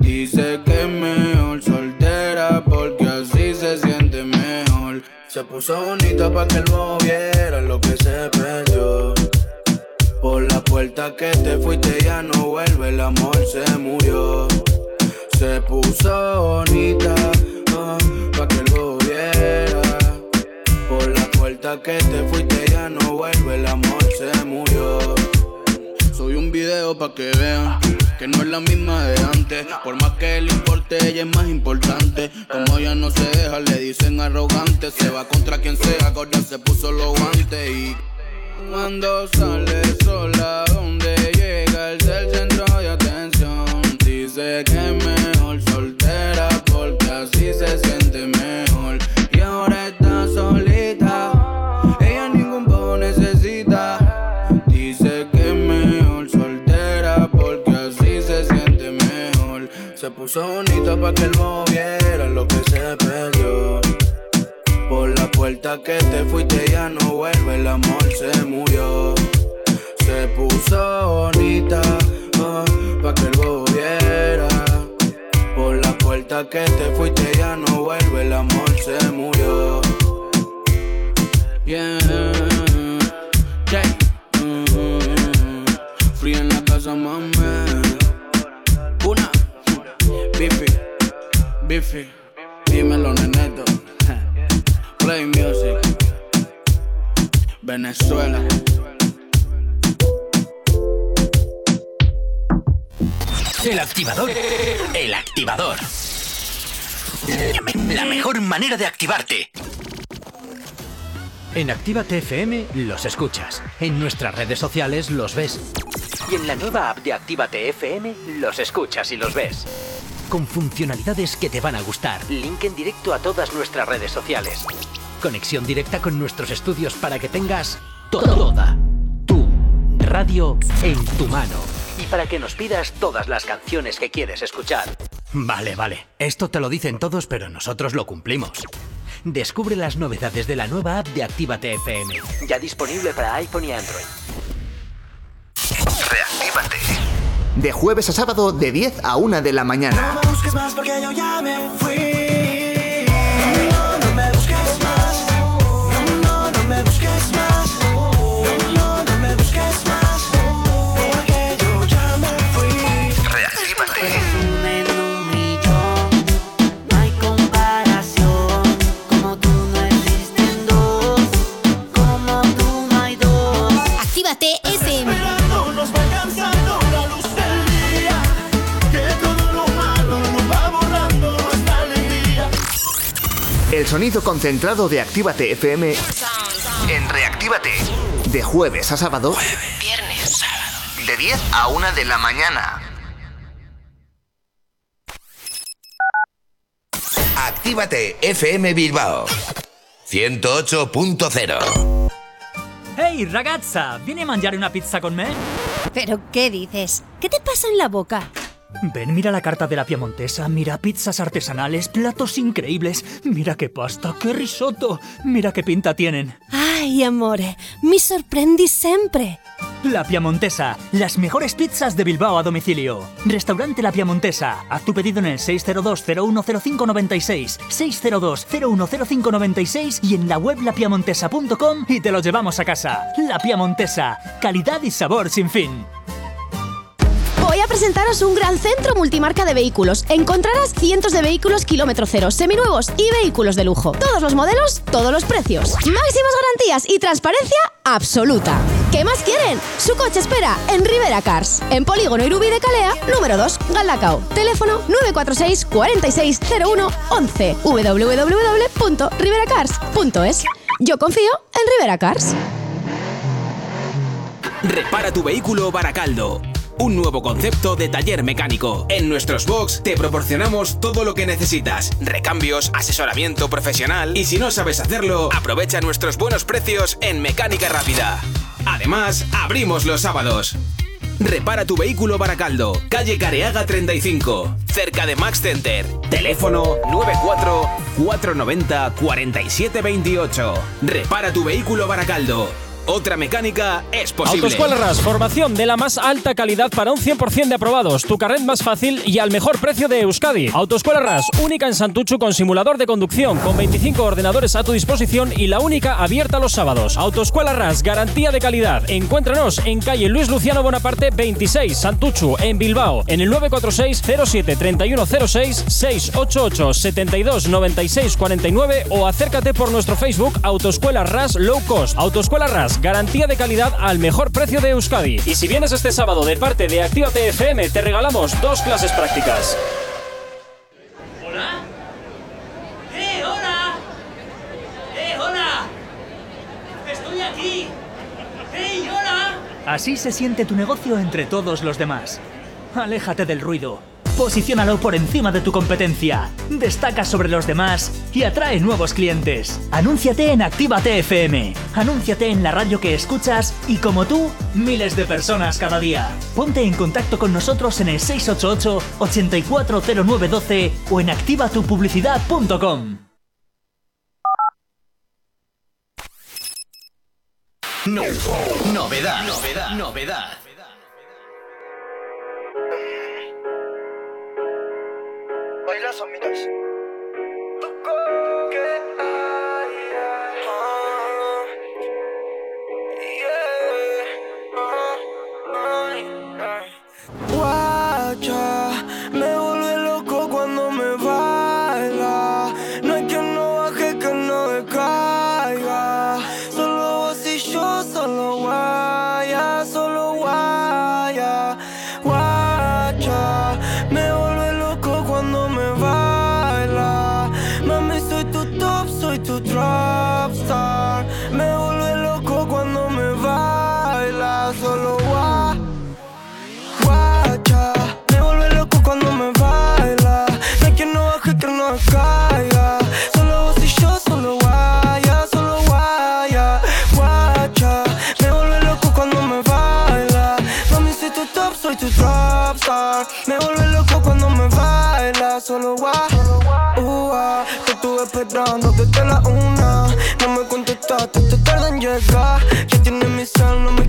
Dice que es mejor soltera porque así se siente mejor. Se puso bonita para que el bobo viera lo que se perdió. Por la puerta que te fuiste ya no vuelve, el amor se murió. Se puso bonita ah, puerta que te fuiste ya no vuelve, el amor se murió. Soy un video pa' que vean que no es la misma de antes. Por más que le importe, ella es más importante. Como ella no se deja, le dicen arrogante. Se va contra quien sea, ahora se puso los guantes y. Cuando sale sola, donde llega el del centro de atención. Dice que es mejor soltera porque así se siente Bonita para que el bobo viera lo que se perdió. Por la puerta que te fuiste ya no vuelve, el amor se murió. Se puso bonita ah, pa' que el bobo viera. Por la puerta que te fuiste ya no vuelve, el amor se murió. Yeah, yeah. Free en la casa, mami. Biffy, dímelo, neneto. Play music. Venezuela. El activador. El activador. La mejor manera de activarte. En Actívate FM los escuchas. En nuestras redes sociales los ves. Y en la nueva app de Actívate FM los escuchas y los ves. Con funcionalidades que te van a gustar. Link en directo a todas nuestras redes sociales. Conexión directa con nuestros estudios para que tengas toda tu radio en tu mano. Y para que nos pidas todas las canciones que quieres escuchar. Vale, vale. Esto te lo dicen todos, pero nosotros lo cumplimos. Descubre las novedades de la nueva app de Actívate FM. Ya disponible para iPhone y Android. De jueves a sábado de 10 a 1 de la mañana. No me busques más porque yo ya me fui. Sonido concentrado de Actívate FM en Reactívate. De jueves a sábado. Viernes, sábado. De 10 a 1 de la mañana. Actívate FM Bilbao 108.0 Ehi ragazza, vieni a mangiare una pizza con me? ¿Pero qué dices? ¿Qué te pasa en la boca? Ven, mira la carta de la Piemontesa, mira pizzas artesanales, platos increíbles, mira qué pasta, qué risotto, mira qué pinta tienen. Ay, amore, mi sorprendi sempre. La Piamontesa, las mejores pizzas de Bilbao a domicilio. Restaurante La Piamontesa, haz tu pedido en el 602-010596, 602-010596 y en la web lapiamontesa.com y te lo llevamos a casa. La Piamontesa, calidad y sabor sin fin. Presentaros un gran centro multimarca de vehículos. Encontrarás cientos de vehículos kilómetro cero, seminuevos y vehículos de lujo. Todos los modelos, todos los precios. Máximas garantías y transparencia absoluta. ¿Qué más quieren? Su coche espera en Rivera Cars. En Polígono Irubí de Calea, número 2, Galdacao. Teléfono 946 4601 11 www.riveracars.es. Yo confío en Rivera Cars. Repara tu vehículo Baracaldo. Un nuevo concepto de taller mecánico. En nuestros box te proporcionamos todo lo que necesitas. Recambios, asesoramiento profesional y si no sabes hacerlo, aprovecha nuestros buenos precios en Mecánica Rápida. Además, abrimos los sábados. Repara tu vehículo Baracaldo, calle Careaga 35, cerca de Max Center. Teléfono 94 490 4728. Repara tu vehículo Baracaldo. Otra mecánica es posible. Autoescuela RAS, formación de la más alta calidad para un 100% de aprobados, tu carnet más fácil y al mejor precio de Euskadi. Autoescuela RAS, única en Santuchu con simulador de conducción, con 25 ordenadores a tu disposición y la única abierta los sábados. Autoescuela RAS, garantía de calidad. Encuéntranos en calle Luis Luciano Bonaparte 26, Santuchu, en Bilbao, en el 946 07 3106 688 72 96 49 o acércate por nuestro Facebook Autoescuela RAS Low Cost. Autoescuela RAS, garantía de calidad al mejor precio de Euskadi. Y si vienes este sábado de parte de Actívate FM, te regalamos dos clases prácticas. ¡Eh, hola! ¡Eh, hola! ¡Estoy aquí! ¡Hey, hola! Así se siente tu negocio entre todos los demás. Aléjate del ruido. Posiciónalo por encima de tu competencia. Destaca sobre los demás y atrae nuevos clientes. Anúnciate en Actívate FM. Anúnciate en la radio que escuchas y como tú, miles de personas cada día. Ponte en contacto con nosotros en el 688 840912 o en activatupublicidad.com. No. Novedad. Novedad. Novedad. Baila solo guaya. Ua, te estuve esperando desde la una. No me contestaste, te tarda en llegar. Ya tienes mi cel, no me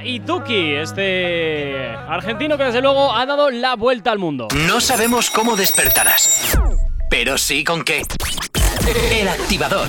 Guacha, Kea y Tuki, este argentino que desde luego ha dado la vuelta al mundo. No sabemos cómo despertarás, pero sí con qué. El activador.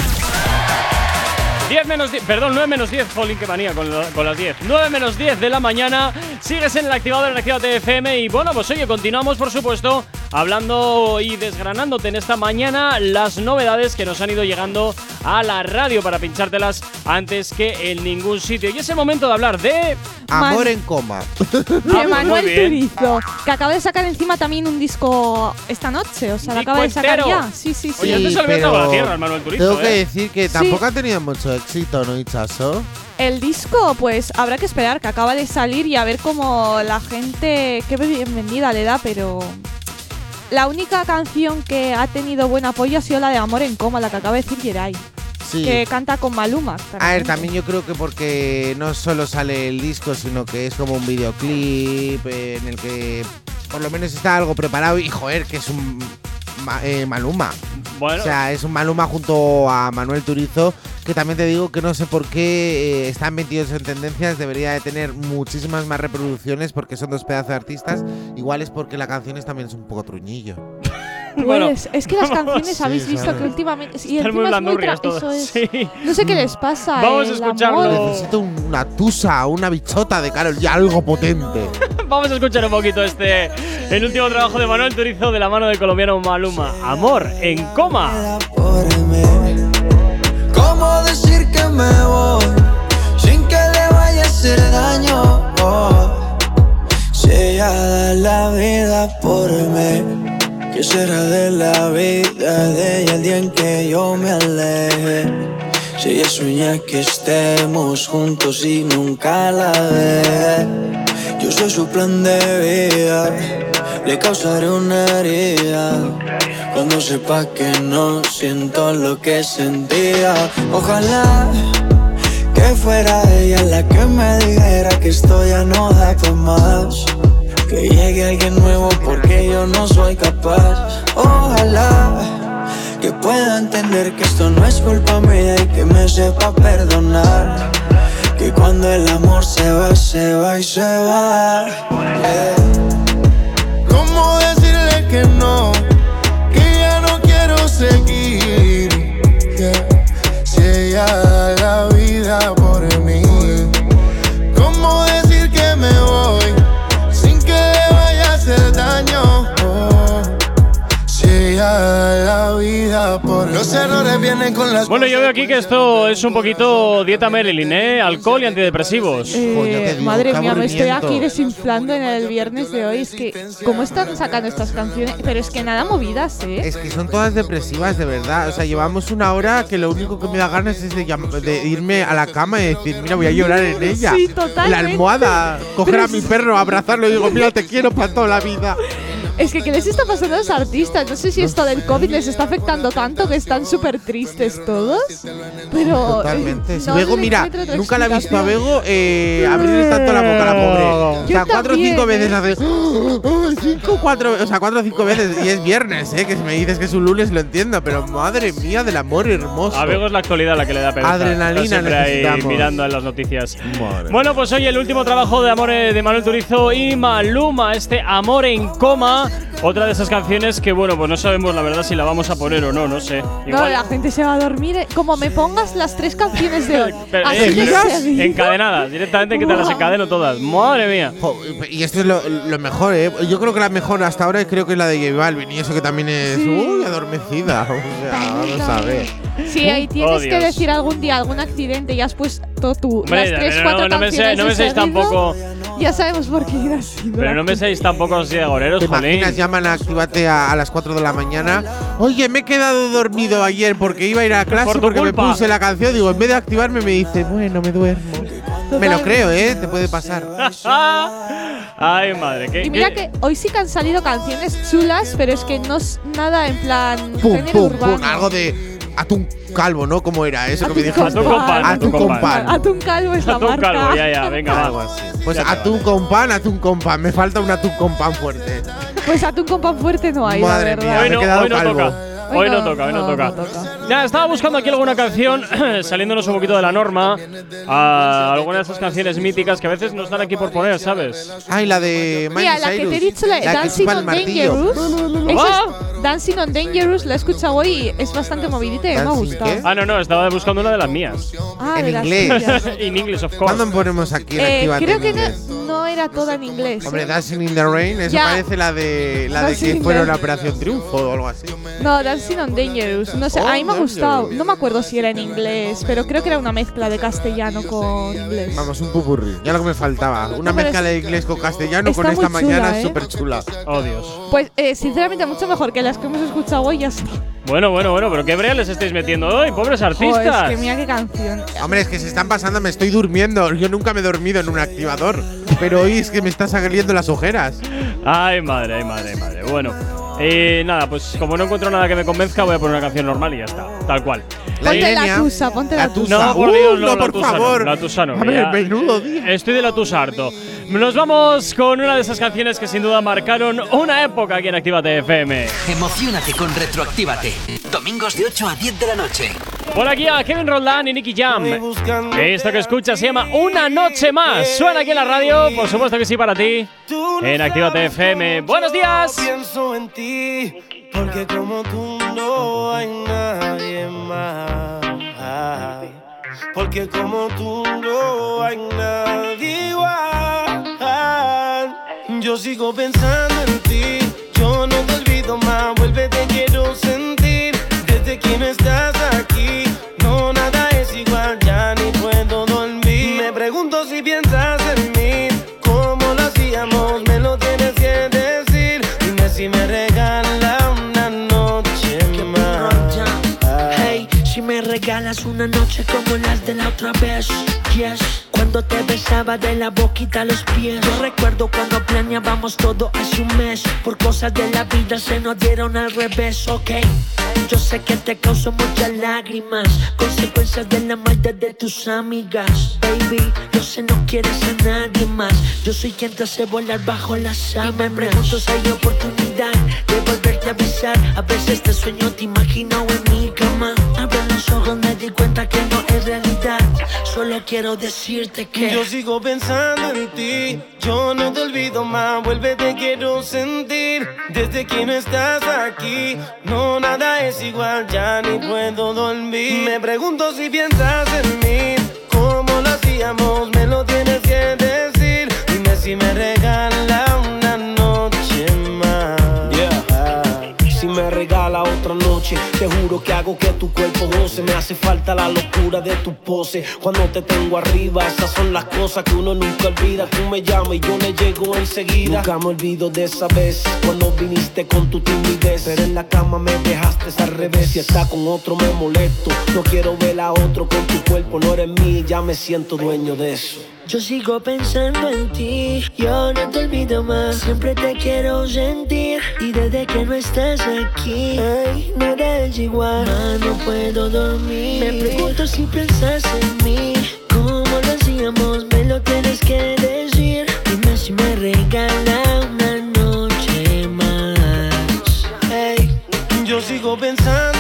10 menos 10, perdón, 9 menos 10, jolín, qué manía con, lo- con las 10. 9 menos 10 de la mañana, sigues en el activador en Actívate FM y bueno, pues oye, continuamos por supuesto hablando y desgranándote en esta mañana las novedades que nos han ido llegando a la radio para pinchártelas antes que en ningún sitio. Y es el momento de hablar de... Amor Man- en coma. De Manuel. Turizo, que acaba de sacar encima también un disco esta noche. O sea, lo acaba de sacar entero. ya. Sí, sí, sí. Oye, antes se le la tierra al Manuel Turizo, Tengo que ¿eh? decir que Sí. tampoco ha tenido mucho éxito, ¿no, Hichazo? El disco, pues habrá que esperar, que acaba de salir y a ver cómo la gente, qué bienvenida le da, pero la única canción que ha tenido buen apoyo ha sido la de Amor en Coma, la que acaba de decir Yeray, Sí. que canta con Maluma. A ver, también yo creo que porque no solo sale el disco, sino que es como un videoclip en el que por lo menos está algo preparado y joder, que es un Ma- eh, Maluma. Bueno. O sea, es un Maluma junto a Manuel Turizo, que también te digo que no sé por qué eh, están metidos en tendencias, debería de tener muchísimas más reproducciones porque son dos pedazos de artistas. Igual es porque la canción es también es un poco truñillo. Pues, es que las canciones Sí, habéis visto que últimamente. Y Están muy encima es muy eso es. sí. No sé qué les pasa. Vamos a escucharlo. amor. Necesito una tusa, una bichota de Carol y algo potente. Vamos a escuchar un poquito este, el último trabajo de Manuel Turizo de la mano del colombiano Maluma. Amor en coma. ¿Cómo decir que me voy sin que le vaya a hacer daño? Oh, si ella da la vida por mí, ¿qué será de la vida de ella el día en que yo me aleje? Si ella sueña que estemos juntos y nunca la ve, yo soy su plan de vida, le causaré una herida. Cuando sepa que no siento lo que sentía Ojalá que fuera ella la que me dijera que esto ya no da pa' más Que llegue alguien nuevo porque yo no soy capaz Ojalá que pueda entender que esto no es culpa mía y que me sepa perdonar Que cuando el amor se va, se va y se va Yeah. ¿Cómo decirle que no? Los errores vienen con las Bueno, yo veo aquí que esto es un poquito dieta Marilyn, ¿eh? Alcohol y antidepresivos. Eh, madre mía, me estoy aquí desinflando en el viernes de hoy. Es que, ¿cómo están sacando estas canciones? Pero es que nada movidas, ¿eh? Es que son todas depresivas, de verdad. O sea, llevamos una hora que lo único que me da ganas es de, de irme a la cama y decir, mira, voy a llorar en ella. Sí, En La totalmente. almohada, coger Pero a mi perro, abrazarlo y digo, mira, te quiero para toda la vida. Es que, ¿qué les está pasando a los artistas? No sé si esto del COVID les está afectando tanto que están súper tristes todos. Pero. Totalmente. eh, no Bego, mira, nunca la he visto a. Bego eh, abrir tanto la boca, la pobre. O sea, cuatro o cinco ¿eh? veces hace. "Oh, cinco, cuatro, o sea, cuatro o cinco veces. Y es viernes, ¿eh? Que si me dices que es un lunes lo entiendo, pero madre mía del amor hermoso. A Bego es la actualidad la que le da pereza. Adrenalina siempre ahí mirando en las noticias. Madre Bueno, pues hoy el último trabajo de Amor eh, de Manuel Turizo y Maluma, este Amor en coma, Otra de esas canciones que, bueno, pues no sabemos la verdad si la vamos a poner o no, no sé. No, Igual. la gente se va a dormir. eh, Como me pongas las tres canciones de hoy. Pero, así eh, pero encadenadas, directamente que te las encadeno todas. Madre mía. Jo, Y esto es lo, lo mejor, ¿eh? Yo creo que la mejor hasta ahora creo que es la de J Balvin. Y eso que también es. Sí. Uy, adormecida. O sea, vamos a ver. Si ahí tienes Oh, que decir algún día algún accidente y has puesto tú Hombre, las tres, pero cuatro no, no me sé- canciones no me seáis tampoco- Ya sabemos por qué irás sido. Pero no me seáis tampoco así de agoreros, ¿Te jolín. imaginas? Llaman a Actívate a, a las 4 de la mañana. Oye, me he quedado dormido ayer porque iba a ir a clase Por porque culpa. me puse la canción. Digo, en vez de activarme, me dice, bueno, me duermo. Me lo creo, ¿eh? Te puede pasar. Ay, madre. ¿qué, Y mira qué- que hoy sí que han salido canciones chulas, pero es que no es nada en plan Pum, género pum, urbano. pum. Algo de atún calvo, ¿no? ¿Cómo era? Eso que me Atún dijo. con pan. Atún con pan. Atún calvo es la Atún marca. calvo, ya, ya, venga, Algo va. así. Pues atún con pan, atún con pan. Me falta un atún con pan fuerte. Pues atún con pan fuerte no hay, Madre la mía, verdad. Hoy me he quedado hoy no calvo. Hoy no, toca, hoy no, no, toca. no toca. Ya, estaba buscando aquí alguna canción, saliéndonos un poquito de la norma, a alguna de esas canciones míticas que a veces nos dan aquí por poner, ¿sabes? Ay, la de Miley Mira, la que te he dicho, la, que Dancing on. Dangerous. esa es- Dancing on Dangerous, la he escuchado hoy y es bastante movidita y me ha ¿Dancing gustado. qué? Ah, no, no, estaba buscando una de las mías. Ah, En inglés. tuyas. In English, of course. ¿Cuándo ponemos aquí en Eh, creo en que inglés? no, no era toda en inglés. Hombre. Dancing in the Rain, eso Ya. parece la de la de que the- una operación triunfo o algo así. No, Dancing on Dangerous. No sé, Oh, a mí me ha gustado. Dangerous. No me acuerdo si era en inglés, pero creo que era una mezcla de castellano con inglés. Vamos, un pupurri. Ya lo que me faltaba. Una mezcla es- de inglés con castellano con esta muy chula, mañana ¿eh? súper chula. Oh, Dios. Pues, eh, sinceramente, mucho mejor que las que hemos escuchado hoy. Ya está. Bueno, bueno, bueno, pero qué brea les estáis metiendo hoy, pobres artistas. Joder, es que mira qué canción. Hombre, es que se están pasando, me estoy durmiendo. Yo nunca me he dormido en un activador. Pero hoy es que me está saliendo las ojeras. Ay, madre, ay, madre, ay, madre. Bueno, eh, nada, pues como no encuentro nada que me convenzca, voy a poner una canción normal y ya está, tal cual. La Ponte la Ilenia, tusa, ponte la, la tusa. No, por Uh, Dios, no, no, la por tusa favor. No, la tusa no. Que ya- menudo día. Estoy de la tusa harto. Nos vamos con una de esas canciones que sin duda marcaron una época aquí en Actívate FM. Emocionate con Retroactívate. Domingos de 8 a 10 de la noche. Por aquí a Kevin Roldán y Nicky Jam. Esto que escuchas se llama Una Noche Más. Suena aquí en la radio, por supuesto que sí para ti. En Actívate FM. Buenos días. Pienso en ti, porque como tú no hay nadie más. Porque como tú no hay nadie igual. Yo sigo pensando en ti, yo no te olvido más. Vuelve, te quiero sentir. Desde que no estás aquí, no nada es igual, ya ni puedo dormir. Me pregunto si piensas en mí, cómo lo hacíamos, me lo tienes que decir. Dime si me regala una noche más. Hey, si me regalas una noche como las de la otra vez, yes. Cuando te besaba de la boquita a los pies. Yo recuerdo cuando planeábamos todo hace un mes. Por cosas de la vida se nos dieron al revés, ok. Yo sé que te causó muchas lágrimas. Consecuencias de la maldad de tus amigas. Baby, yo sé no quieres a nadie más. Yo soy quien te hace volar bajo las sábanas. Y me pregunto si hay oportunidad de volverte a besar. A veces te sueño, te imagino en mi cama. Abre los ojos, me di cuenta que Solo quiero decirte que Yo sigo pensando en ti, yo no te olvido más, vuelve te quiero sentir. Desde que no estás aquí, no nada es igual, ya ni puedo dormir. Me pregunto si piensas en mí, cómo lo hacíamos, me lo tienes que decir. Dime si me te juro que hago que tu cuerpo goce. Me hace falta la locura de tu pose. Cuando te tengo arriba, esas son las cosas que uno nunca olvida. Tú me llamas y yo le llego enseguida. Nunca me olvido de esa vez cuando viniste con tu timidez. Pero en la cama me dejaste al revés. Si está con otro me molesto. No quiero ver a otro con tu cuerpo. No eres mío, ya me siento dueño de eso. Yo sigo pensando en ti, yo no te olvido más, siempre te quiero sentir y desde que no estás aquí, ay, nada es igual, más no puedo dormir. Me pregunto si piensas en mí, cómo lo hacíamos, me lo tienes que decir. Dime si me regala una noche más. Hey, yo sigo pensando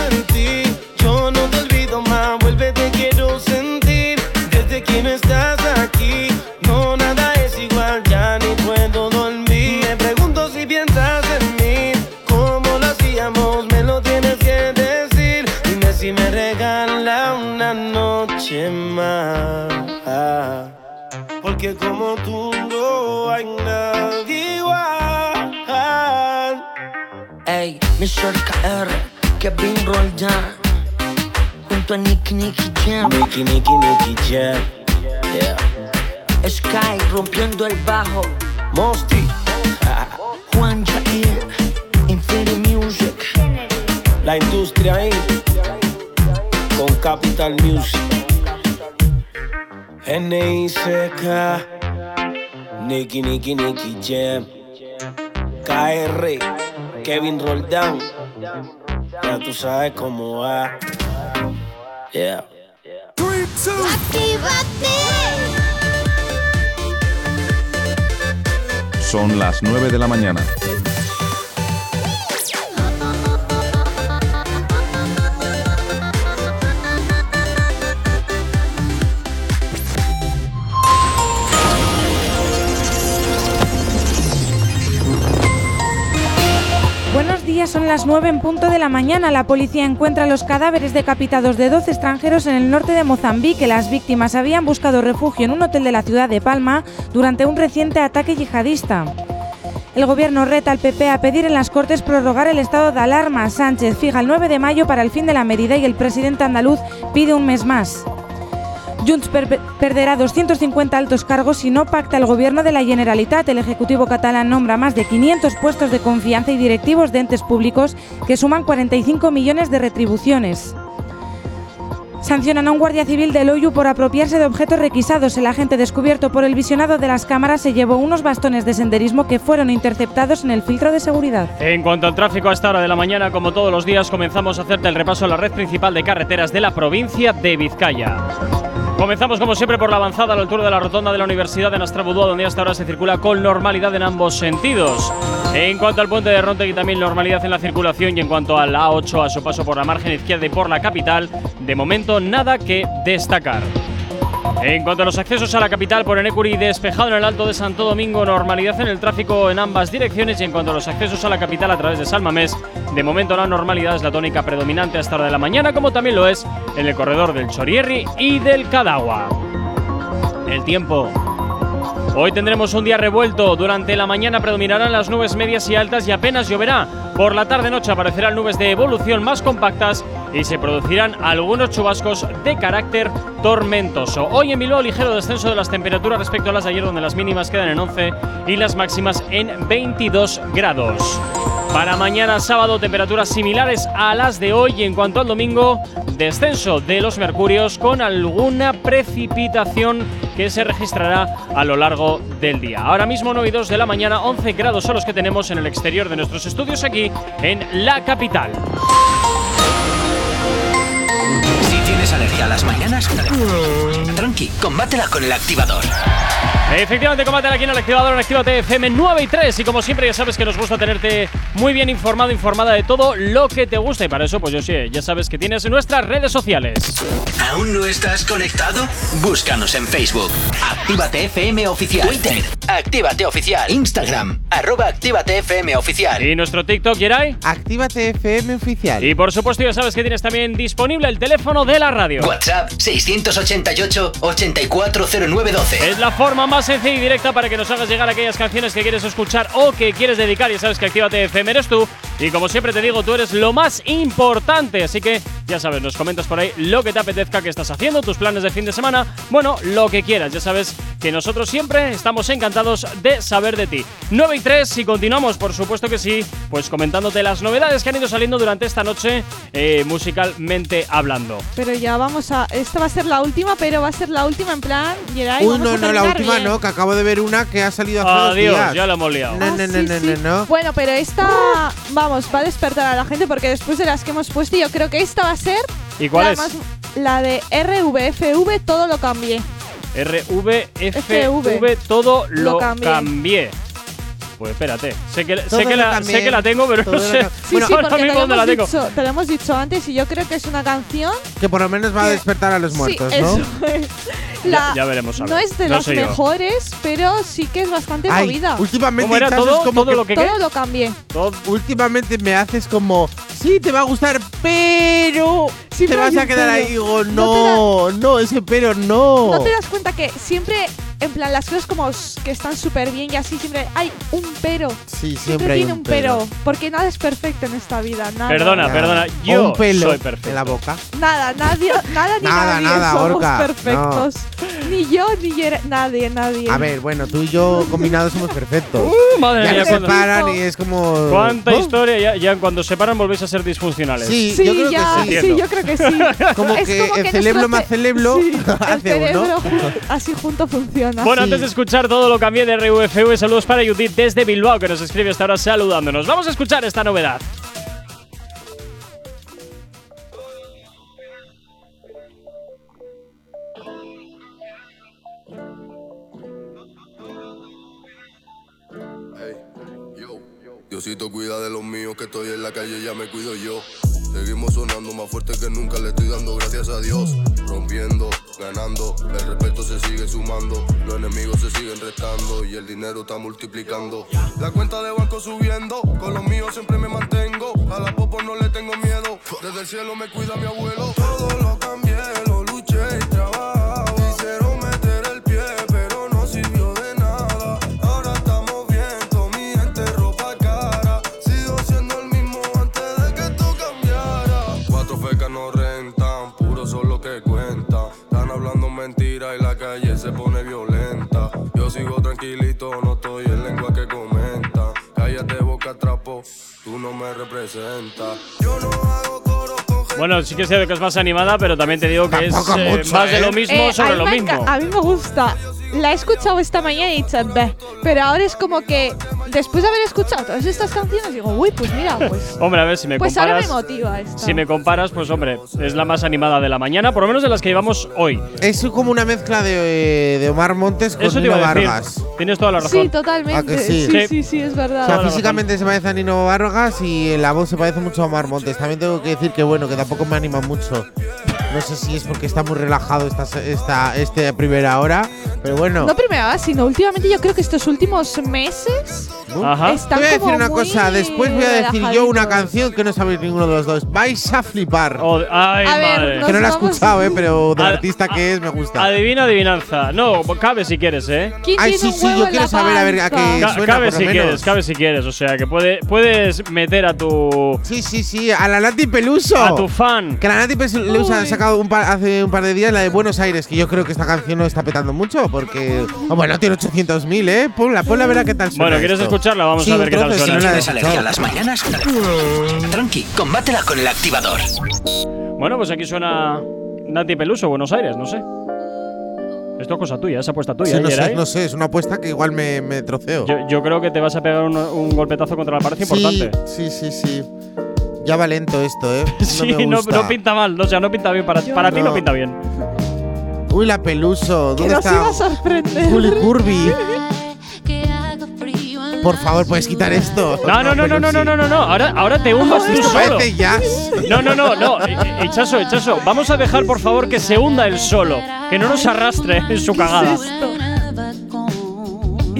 que como tú no hay nadie igual. Ey, Mr. KR, Kevin Roldán, junto a Nicky Nicky Jam. Nicky, Nicky, Nicky Jam. Yeah. Sky rompiendo el bajo. Mosty. Juan Jair, Infinity Music. La industria ahí. Con Capital Music. N.I.C.K. Nicky, Nicky, Nicky Jam. KR. Kevin Roldán. Ya tú sabes cómo va. Yeah. Son las 9 de la mañana. Buenos días, son las 9 en punto de la mañana. La policía encuentra los cadáveres decapitados de 12 extranjeros en el norte de Mozambique. Las víctimas habían buscado refugio en un hotel de la ciudad de Palma durante un reciente ataque yihadista. El gobierno reta al PP a pedir en las Cortes prorrogar el estado de alarma. Sánchez fija el 9 de mayo para el fin de la medida y el presidente andaluz pide un mes más. Junts per- perderá 250 altos cargos si no pacta el gobierno de la Generalitat. El Ejecutivo catalán nombra más de 500 puestos de confianza y directivos de entes públicos que suman 45 millones de retribuciones. Sancionan a un guardia civil del OYU por apropiarse de objetos requisados. El agente descubierto por el visionado de las cámaras se llevó unos bastones de senderismo que fueron interceptados en el filtro de seguridad. En cuanto al tráfico a esta hora de la mañana, como todos los días, comenzamos a hacerte el repaso a la red principal de carreteras de la provincia de Vizcaya. Comenzamos como siempre por la avanzada a la altura de la rotonda de la Universidad de Nastrabudúa, donde hasta ahora se circula con normalidad en ambos sentidos. En cuanto al puente de Rontegui, también normalidad en la circulación y en cuanto al A8 a su paso por la margen izquierda y por la capital, de momento nada que destacar. En cuanto a los accesos a la capital por Enecuri, despejado en el Alto de Santo Domingo, normalidad en el tráfico en ambas direcciones y en cuanto a los accesos a la capital a través de Salmamés, de momento la normalidad es la tónica predominante hasta hora de la mañana, como también lo es en el corredor del Chorierri y del Cadagua. El tiempo. Hoy tendremos un día revuelto. Durante la mañana predominarán las nubes medias y altas y apenas lloverá. Por la tarde-noche aparecerán nubes de evolución más compactas y se producirán algunos chubascos de carácter tormentoso. Hoy en Bilbao ligero descenso de las temperaturas respecto a las de ayer donde las mínimas quedan en 11 y las máximas en 22 grados. Para mañana sábado temperaturas similares a las de hoy en cuanto al domingo descenso de los mercurios con alguna precipitación que se registrará a lo largo del día. Ahora mismo 9 y 2 de la mañana, 11 grados son los que tenemos en el exterior de nuestros estudios aquí en la capital. Si tienes alergia a las mañanas, tranqui, combátela con el activador. Efectivamente, combátela aquí en el activador en Actívate FM 9 y 3. Y como siempre, ya sabes que nos gusta tenerte muy bien informado, informada de todo lo que te gusta. Y para eso, pues yo sí, ya sabes que tienes nuestras redes sociales. ¿Aún no estás conectado? Búscanos en Facebook. Actívate FM Oficial. Twitter. Actívate Oficial. Instagram. Arroba Actívate FM Oficial. ¿Y nuestro TikTok, Yeray? Actívate FM Oficial. Y por supuesto, ya sabes que tienes también disponible el teléfono de la radio. WhatsApp 688-840912. Es la forma más sencilla y directa para que nos hagas llegar aquellas canciones que quieres escuchar o que quieres dedicar. Ya sabes que Actívate FM eres tú. Y como siempre te digo, tú eres lo más importante. Así que ya sabes, nos comentas por ahí lo que te apetezca que estás haciendo, tus planes de fin de semana. Bueno, lo que quieras. Ya sabes que nosotros siempre estamos encantados de saber de ti. 9 y 3 y continuamos, por supuesto que sí, pues comentándote las novedades que han ido saliendo durante esta noche, eh, musicalmente hablando. Pero ya vamos a. Esta va a ser la última, pero va a ser la última en plan. Geray, Uy, vamos no, a no, la terminar última bien. no, que acabo de ver una que ha salido hace dos Adiós, días. ya lo hemos liado. No, no, no, Sí, no, sí. no, no. Bueno, pero esta, vamos, va a despertar a la gente porque después de las que hemos puesto, yo creo que esta va a ser ¿Y cuál la es? más- la de RVFV, todo lo cambié. RVFV, todo lo, Lo cambié. cambié. Pues espérate, sé que, sé Todo que, la, sé que la tengo, pero Todo no sé Sí, sí, ahora porque te mismo lo, dónde la hemos tengo. dicho, te lo hemos dicho antes y yo creo que es una canción. Que por lo menos va a despertar a los muertos, sí, ¿no? eso es. La- ya veremos, a No ver. es de No las yo. mejores, pero sí que es bastante Ay, movida. últimamente ¿Cómo era es todo? como ¿Todo que- lo que Todo lo cambié. Últimamente me haces como, sí, te va a gustar, pero te Siempre vas hay a un quedar pero. ahí. Digo, No no, no, ese pero no. ¿No te das cuenta que siempre en plan, las cosas como s- que están súper bien y así siempre hay un pero. Sí, siempre hay tiene un un pero. Porque nada es perfecto en esta vida. Nada. Perdona, perdona. Yo un pelo soy perfecto. en la boca. Nada, nadie, nada ni Nada, nadie nada, somos perfectos. Ni yo, ni Yere- nadie, nadie. A ver, bueno, tú y yo combinados somos perfectos. Uh, madre ya mía, cuando- separan y es como. ¿Cuánta ¿Oh? historia? Ya, ya cuando se paran volvéis a ser disfuncionales. Sí, Sí, yo creo ya, que sí. sí, yo creo que sí. Como Es que como el que más ce- celebro Sí, el hace cerebro uno. ju- así junto funciona. Bueno, antes de escuchar todo lo cambié de RUFV, saludos para Judith desde Bilbao, que nos escribe hasta ahora saludándonos. Vamos a escuchar esta novedad. Diosito cuida de los míos que estoy en la calle ya me cuido yo. Seguimos sonando más fuerte que nunca, le estoy dando gracias a Dios. Rompiendo, ganando, el respeto se sigue sumando, los enemigos se siguen restando y el dinero está multiplicando. La cuenta de banco subiendo, con los míos siempre me mantengo. A la popo no le tengo miedo, desde el cielo me cuida mi abuelo. Tú no me representas. Yo no hago coro con Bueno, sí que es cierto que es más animada, pero también te digo que es eh, mucho, más de ¿eh? lo mismo Eh, sobre a, mí lo me mismo. a mí me gusta. La he escuchado esta mañana y he dicho, "Beh", pero ahora es como que después de haber escuchado todas estas canciones digo, uy, pues mira, pues, Hombre, a ver, si me pues ahora me comparas. motiva esta. Si me comparas, pues hombre, es la más animada de la mañana, por lo menos de las que llevamos hoy. Es como una mezcla de, de Omar Montes con Eso te Nino iba a decir. Vargas. Tienes toda la razón. Sí, totalmente. ¿A que sí? sí? Sí. sí, sí, es verdad. O sea, físicamente se parece a Nino Vargas y en la voz se parece mucho a Omar Montes. También tengo que decir que bueno, que tampoco me anima mucho. No sé si es porque está muy relajado esta, esta, este primera hora, pero bueno. No primera vez, sino últimamente yo creo que estos últimos meses. Ajá. Te están voy a decir como una cosa, después voy a decir yo una canción que no sabéis ninguno de los dos. Vais a flipar. Oh, ay, A ver, madre. no- que no la he escuchado, eh, pero del artista que es me gusta. Adivina, adivinanza. No, cabe si quieres, ¿eh? ¿Quién Ay, sí, sí, yo quiero saber a ver a qué- Ca- suena, cabe por lo si menos. quieres, cabe si quieres. O sea, que puede, puedes meter a tu, Sí, sí, sí, a la Nati Peluso. a tu fan. Que la Nati Peluso ha sacado un par- hace un par de días la de Buenos Aires, que yo creo que esta canción no está petando mucho, porque. Oh, bueno, tiene 800.000, ¿eh? Ponla, ponla a ver a qué tal suena. Bueno, ¿quieres esto. escucharla? Vamos Sí, a ver qué tal suena. si no ¿Tienes alergia a las mañanas? Tranqui, combátela con el activador. Bueno, pues aquí suena Nati Peluso, Buenos Aires, no sé. Esto es cosa tuya, esa apuesta tuya, Sí, ¿eh, no sé, no sé, es una apuesta que igual me, me troceo. Yo, yo creo que te vas a pegar un, un golpetazo contra la pared importante. Sí, sí, sí, sí. Ya va lento esto, ¿eh? Sí, no, me no, gusta. no pinta mal, o sea, no pinta bien. Para, para ti no no. pinta bien. Uy, la Peluso. Que ¿Dónde nos está? iba a sorprender. Juli Curvy. Por favor, ¿puedes quitar esto? No, no, no, no, no, no, no, no, no. Ahora, ahora te hundas tú Esto solo. jazz. No, no, no, no. Eh, eh, Echazo, echazo. Vamos a dejar, por favor, que se hunda el solo. Que no nos arrastre en su cagada.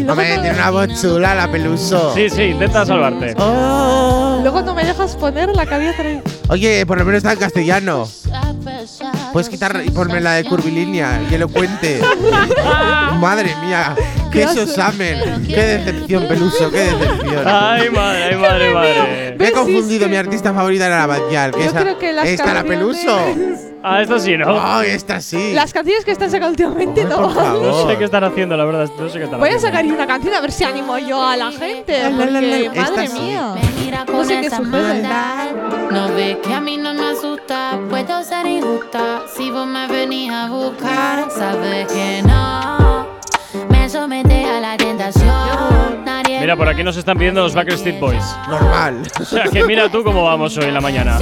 Hombre, tiene una voz chula la Peluso. Sí, sí, intenta salvarte. Luego no me dejas poner la que había traído. Oye, por lo menos está en castellano. Puedes quitar y ponerme la de curvilínea y elocuente. Madre mía, qué examen. Qué decepción, Peluso, qué decepción. Ay, madre, ay, madre, madre. Me he confundido, mi artista favorita era la Batial. Yo creo que las esta canciones- Peluso. Ah, esta sí, ¿no? Ay, esta sí. Las canciones que están sacando últimamente no por van. favor. No sé qué están haciendo, la verdad. No sé qué están Voy a haciendo. sacar una canción a ver si animo yo a la gente. la, la, Porque, la, esta madre sí. mía. Mira No con sé qué esa sucede. maldad. No ves que a mí no me asusta. Puedo ser injusta si vos me venís a buscar. Sabes que no me somete a la tentación. Nadie Mira, por aquí nos están pidiendo los Backstreet Boys. Normal. O sea, que mira tú cómo vamos hoy en la mañana.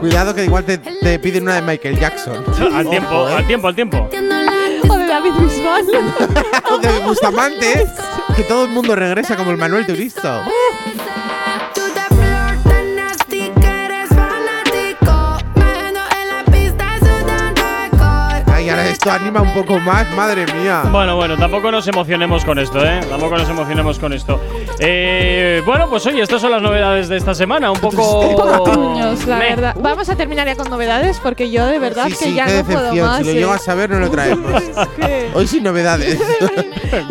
Cuidado que igual te, te piden una de Michael Jackson. Al tiempo, Ojo, ¿eh? al tiempo, al tiempo. O de David Bisbal. O de Bustamante, que todo el mundo regresa como el Manuel Turisto. Esto anima un poco más, madre mía. Bueno, bueno, tampoco nos emocionemos con esto, ¿eh? Tampoco nos emocionemos con esto. Eh, bueno, pues oye, estas son las novedades de esta semana. Un poco. Truños, la Meh. verdad. Vamos a terminar ya con novedades porque yo de verdad Sí, que sí, ya qué no puedo decepción. más. Si lo eh. llego a saber, no lo traemos. Hoy sin novedades.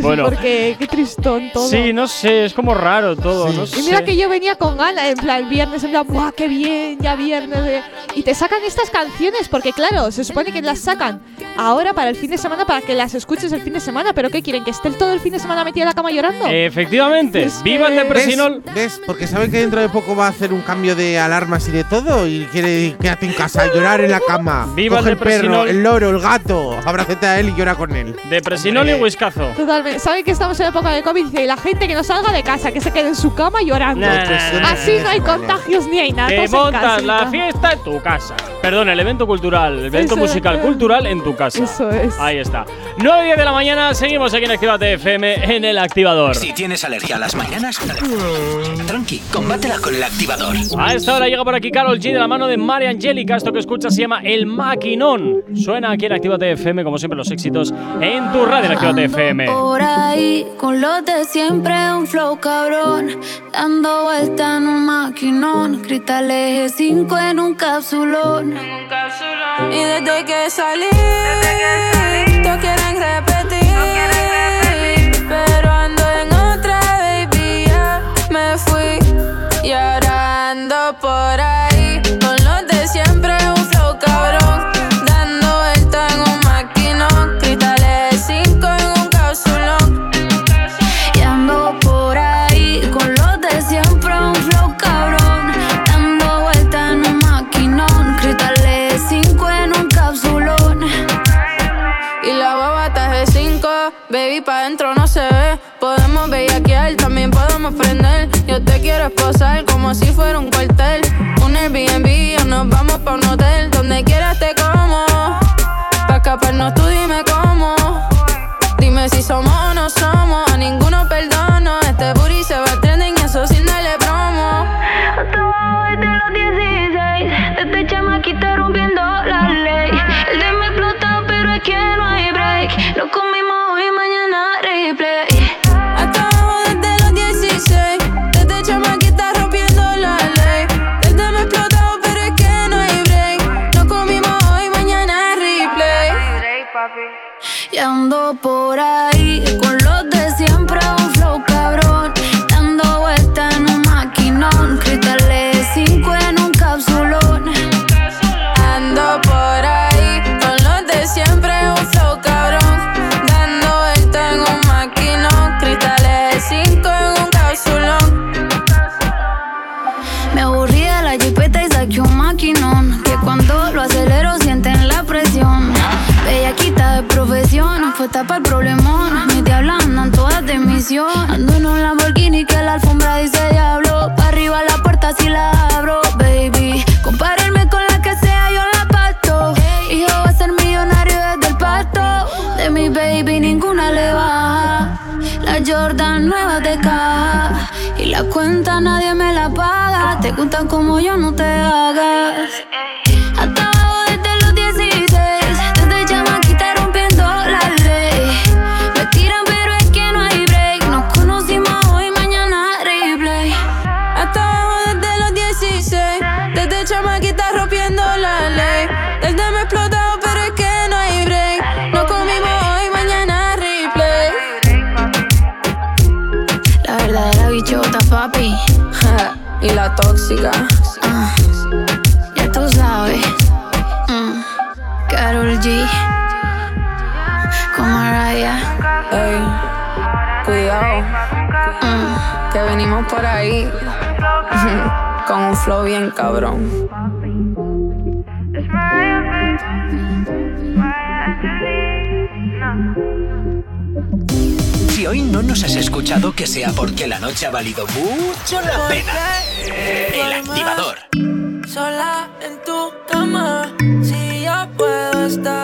Bueno. Porque qué tristón todo. Sí, no sé, es como raro todo. No Y mira sé. que yo venía con ganas, en plan, el viernes, en plan, ¡buah, qué bien! Ya viernes. eh". Y te sacan estas canciones, porque claro, se supone que las sacan ahora para el fin de semana, para que las escuches el fin de semana. ¿Pero qué quieren? ¿Que esté todo el fin de semana metida en la cama llorando? Efectivamente, Es viva el depresinol. ¿Ves? ¿Ves? Porque saben que dentro de poco va a hacer un cambio de alarmas y de todo y quiere quédate en casa, llorar en la cama. Viva Coge el el perro, el loro, el gato, abrácete a él y llora con él. Depresinol y Hombre. whiskazo. Totalmente. Saben que estamos en época de COVID y la gente que no salga de casa, que se quede en su cama llorando. Nah, nah, nah, Así no hay contagios ni hay nada. Te en montas la fiesta en tu casa. Perdón, el evento cultural, el evento Eso musical cultural en tu casa. Eso es. Ahí está. 9 10 de la mañana, seguimos aquí en Actívate FM en el activador. Si tienes alergia a las mañanas, tranqui, combátela con el activador. A esta hora llega por aquí Carol G de la mano de María Angélica. Esto que escuchas se llama El Maquinón. Suena aquí en Actívate FM, como siempre, los éxitos en tu radio en Actívate FM. Por ahí, con los de siempre, un flow cabrón. Dando vuelta en un maquinón. Cristal eje 5 en un capsulón. Y desde que salí, todos quieren te quiero esposar como si fuera un cuartel. Un Airbnb o nos vamos pa' un hotel. Donde quieras te como. Pa' escaparnos tú dime cómo. Dime si somos o no somos. A ninguno Ando por ahí tóxica Ah, Ya tú sabes. Mm, Karol G. Con Mariah. Ey, cuidado Mm. Que venimos por ahí. Con un flow bien cabrón. Si hoy no nos has escuchado, que sea porque la noche ha valido mucho la pena. El activador. Sola en tu cama, si yo puedo estar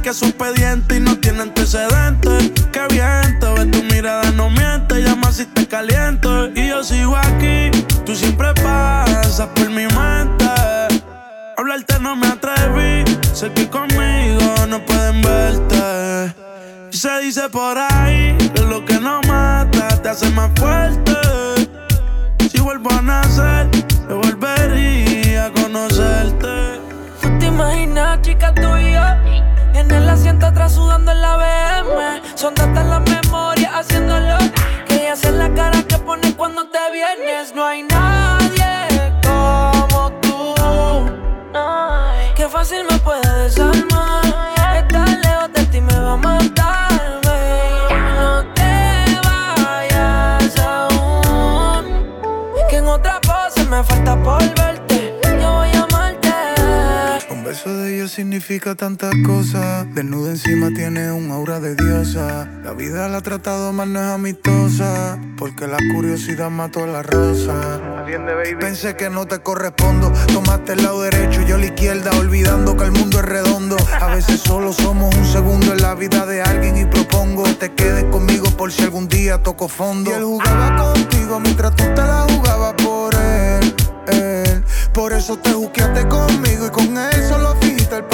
Yo chequeé su expediente y no tiene antecedentes. Qué bien, te ves tu mirada, no miente. Llama si te caliento. Y yo sigo aquí, tú siempre pasas por mi mente. Hablarte no me atreví, sé que conmigo no pueden verte. Y se dice por ahí que lo que no mata te hace más fuerte. Si vuelvo a nacer, yo volvería a conocerte. ¿Tú te imaginas, chica, yo? En el asiento atrás sudando en la BM. Son tantas las memorias haciéndolo. Que ella hace la cara que pone cuando te vienes. No hay nadie como tú. Qué fácil me puede desarmar. Significa tantas cosas. Desnuda encima tiene un aura de diosa. La vida la ha tratado mal, no es amistosa. Porque la curiosidad mató a la rosa. Pensé que no te correspondo. Tomaste el lado derecho y yo la izquierda. Olvidando que el mundo es redondo. A veces solo somos un segundo en la vida de alguien. Y propongo que te quedes conmigo por si algún día toco fondo. Y él jugaba contigo mientras tú te la jugabas por él. él. Por eso te juqueaste conmigo y con él solo fingiste el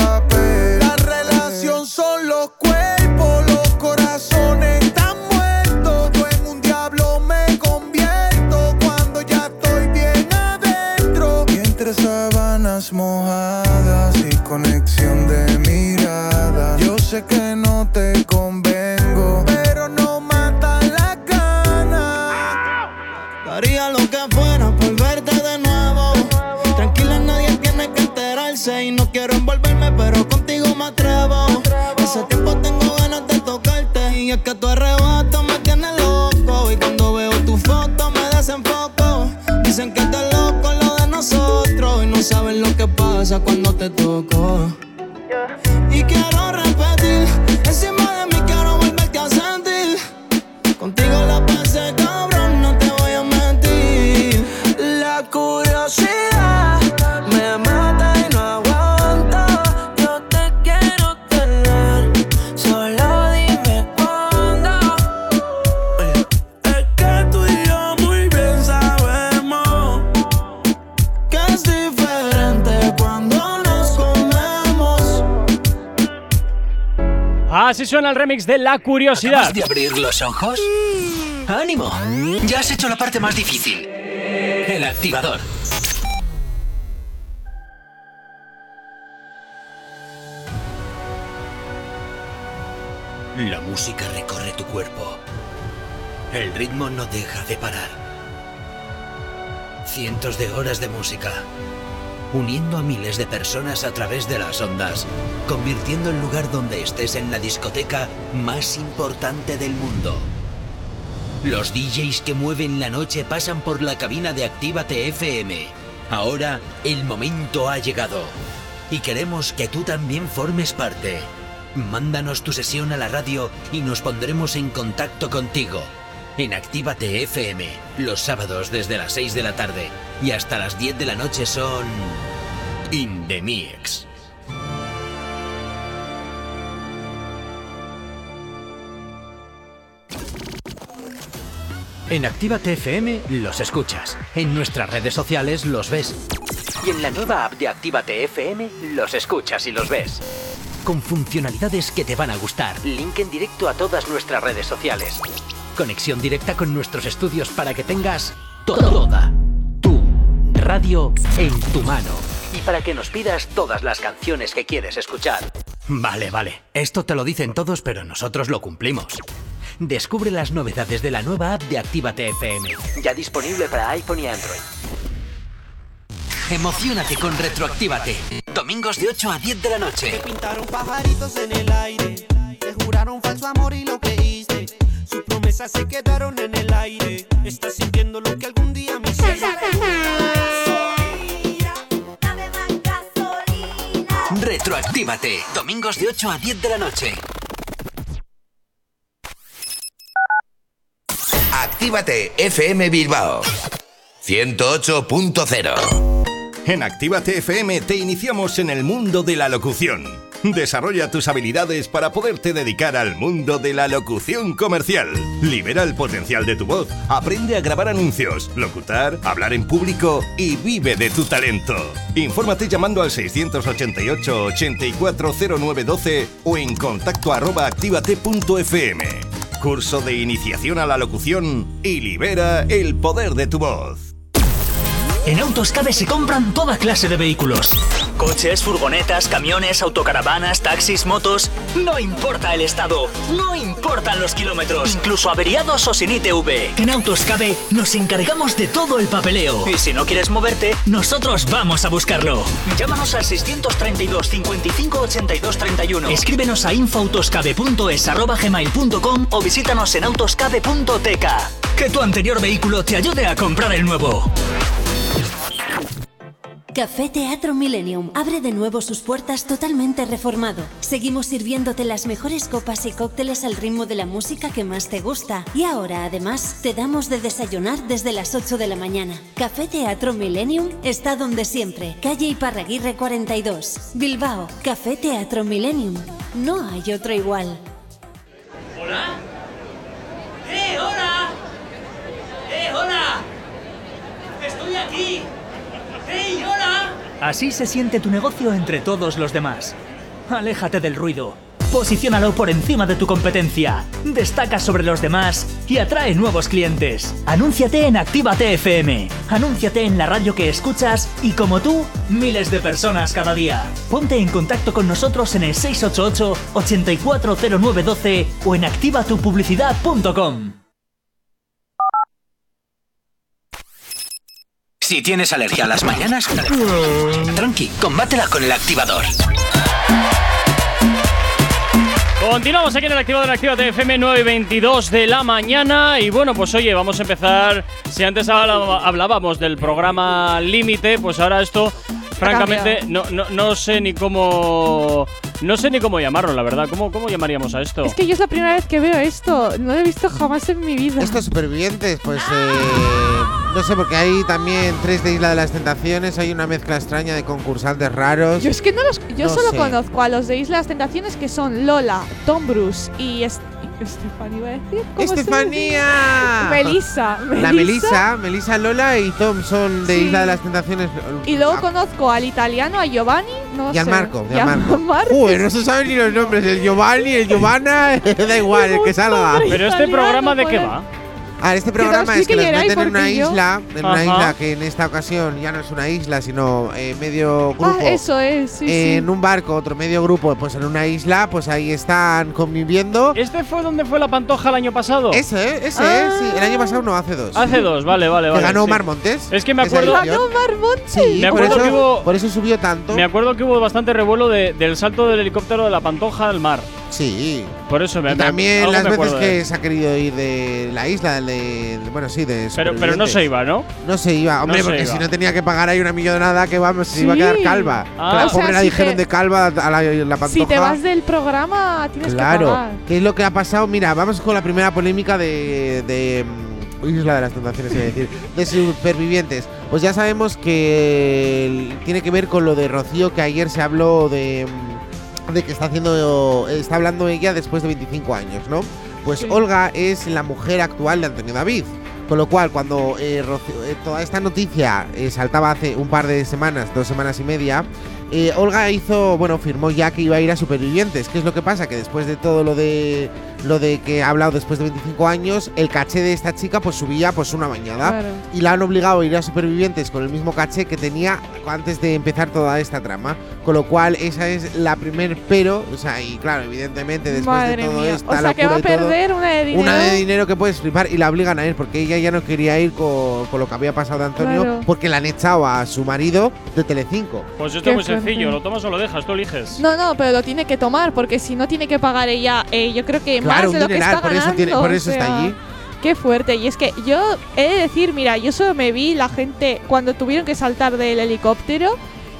que no te convengo, pero no mata la gana. Daría lo que fuera por verte de nuevo. Tranquila, nadie tiene que enterarse. Y no quiero envolverme, pero contigo me atrevo. Hace tiempo tengo ganas de tocarte. Y es que tu arrebato me tiene loco. Y cuando veo tu foto me desenfoco. Dicen que estás loco lo de nosotros. Y no saben lo que pasa cuando te toco. Suena el remix de La Curiosidad. ¿Acabas de abrir los ojos? ¡Ánimo! Ya has hecho la parte más difícil. El activador. La música recorre tu cuerpo. El ritmo no deja de parar. Cientos de horas de música, uniendo a miles de personas a través de las ondas, convirtiendo el lugar donde estés en la discoteca más importante del mundo. Los DJs que mueven la noche pasan por la cabina de Actívate FM. Ahora el momento ha llegado y queremos que tú también formes parte. Mándanos tu sesión a la radio y nos pondremos en contacto contigo. En Actívate FM, los sábados desde las 6 de la tarde y hasta las 10 de la noche son. In the Mix. En Actívate FM los escuchas. En nuestras redes sociales los ves. Y en la nueva app de Actívate FM los escuchas y los ves. Con funcionalidades que te van a gustar. Link en directo a todas nuestras redes sociales. Conexión directa con nuestros estudios para que tengas toda tu radio en tu mano. Y para que nos pidas todas las canciones que quieres escuchar. Vale, vale. Esto te lo dicen todos, pero nosotros lo cumplimos. Descubre las novedades de la nueva app de Actívate FM. Ya disponible para iPhone y Android. Emocionate con Retroactívate. Domingos de 8 a 10 de la noche. Pintaron pajaritos en el aire. Te juraron falso amor y lo creíste. Promesas se quedaron en el aire. Estás sintiendo lo que algún día me hiciste. Retroactívate. Domingos de 8 a 10 de la noche. Actívate FM Bilbao 108.0 En Actívate FM te iniciamos en el mundo de la locución. Desarrolla tus habilidades para poderte dedicar al mundo de la locución comercial. Libera el potencial de tu voz, aprende a grabar anuncios, locutar, hablar en público y vive de tu talento. Infórmate llamando al 688 840912 o en contacto arroba actívate.fm. Curso de iniciación a la locución y libera el poder de tu voz. En Autoscabe se compran toda clase de vehículos. Coches, furgonetas, camiones, autocaravanas, taxis, motos. No importa el estado, no importan los kilómetros, incluso averiados o sin ITV. En Autoscabe nos encargamos de todo el papeleo. Y si no quieres moverte, nosotros vamos a buscarlo. Llámanos al 632 55 82 31. Escríbenos a infoautoscabe.es arroba gmail.com o visítanos en autoscabe.tk. Que tu anterior vehículo te ayude a comprar el nuevo. Café Teatro Millennium abre de nuevo sus puertas totalmente reformado. Seguimos sirviéndote las mejores copas y cócteles al ritmo de la música que más te gusta. Y ahora, además, te damos de desayunar desde las 8 de la mañana. Café Teatro Millennium está donde siempre. Calle Iparraguirre 42. Bilbao. Café Teatro Millennium. No hay otro igual. ¿Hola? ¡Eh, hola! ¡Eh, hola! ¡Estoy aquí! ¡Hey, hola! Así se siente tu negocio entre todos los demás. Aléjate del ruido. Posiciónalo por encima de tu competencia. Destaca sobre los demás y atrae nuevos clientes. Anúnciate en Actívate FM. Anúnciate en la radio que escuchas y como tú, miles de personas cada día. Ponte en contacto con nosotros en el 688 840912 o en activatupublicidad.com. Si tienes alergia a las mañanas, tranqui, combátela con el activador. Continuamos aquí en el activador activa FM 9 y 22 de la mañana. Y bueno, pues oye, vamos a empezar. Si antes hablábamos del programa Límite, pues ahora esto, francamente, no, no, no sé ni cómo. No sé ni cómo llamarlo, la verdad. ¿Cómo, cómo llamaríamos a esto? Es que yo es la primera vez que veo esto. No lo he visto jamás en mi vida. Estos supervivientes, pues eh, no sé, porque hay también tres de Isla de las Tentaciones, hay una mezcla extraña de concursantes raros. Yo es que no los. Yo No solo sé. conozco a los de Isla de las Tentaciones que son Lola, Tom Bruce y Estefanía, iba a decir. ¿Cómo se ¡Estefanía! dice? Melissa. La Melissa, Melissa Lola y Tom son de Sí. Isla de las Tentaciones. Y luego conozco al italiano, a Giovanni. No Y al sé. Marco, y al a Marco. Marco. Uy, no se saben ni los nombres. El Giovanni, el Giovanna, da igual, el que salga. Pero este programa de qué va? Ah, este Que programa es que los meten en una yo- isla, en una Ajá. isla que en esta ocasión ya no es una isla, sino eh, medio grupo. Ah, eso es, sí, en sí. un barco, otro medio grupo, pues en una isla, pues ahí están conviviendo. ¿Este fue donde fue la pantoja el año pasado? Ese, ese, Ah. ¿eh? sí. El año pasado no, hace dos. Hace dos, vale, vale, Que vale. ganó sí. Mar Montes. Es que me acuerdo. ¡Ganó Marmonte! Sí, Me por acuerdo eso, que hubo- por eso subió tanto. Me acuerdo que hubo bastante revuelo de- del salto del helicóptero de la pantoja al mar. Sí. Por eso me Y también las me veces de- que se ha querido ir de la isla, de, de- bueno, sí, de Pero, pero no se iba, ¿no? No se iba, hombre, se porque iba. si no tenía que pagar ahí una millonada que vamos, se iba a quedar calva. Ah. Que la O sea, pobre la si dijeron te- de calva a la, la pantoja. Si te vas del programa, tienes que Claro, pagar. ¿qué es lo que ha pasado? Mira, vamos con la primera polémica de, de mm, Isla de las Tentaciones, a decir, de supervivientes. Pues ya sabemos que tiene que ver con lo de Rocío, que ayer se habló de, mm, de que está haciendo, está hablando ella después de 25 años, ¿no? Pues Sí. Olga es la mujer actual de Antonio David. Con lo cual, cuando eh, Rocío- eh, toda esta noticia eh, saltaba hace un par de semanas, dos semanas y media, eh, Olga hizo, bueno, firmó ya que iba a ir a Supervivientes. ¿Qué es lo que pasa? Que después de todo lo de lo de que ha hablado después de 25 años, el caché de esta chica pues subía pues una bañada. Claro. Y la han obligado a ir a Supervivientes con el mismo caché que tenía antes de empezar toda esta trama. Con lo cual, esa es la primer pero. O sea, y claro, evidentemente después Madre de todo mía. esta O sea, que va a todo, perder una de dinero. una de dinero que puedes flipar y la obligan a ir porque ella ya no quería ir con, con lo que había pasado de Antonio Claro. porque la han echado a su marido de Telecinco. Pues muy. Sencillo, lo tomas o lo dejas, tú eliges. No, no, pero lo tiene que tomar porque si no tiene que pagar ella, eh, yo creo que Claro, más de lo que está por eso, tiene, ganando, por eso o está allí. Qué fuerte. Y es que yo he de decir, mira, yo solo me vi la gente cuando tuvieron que saltar del helicóptero.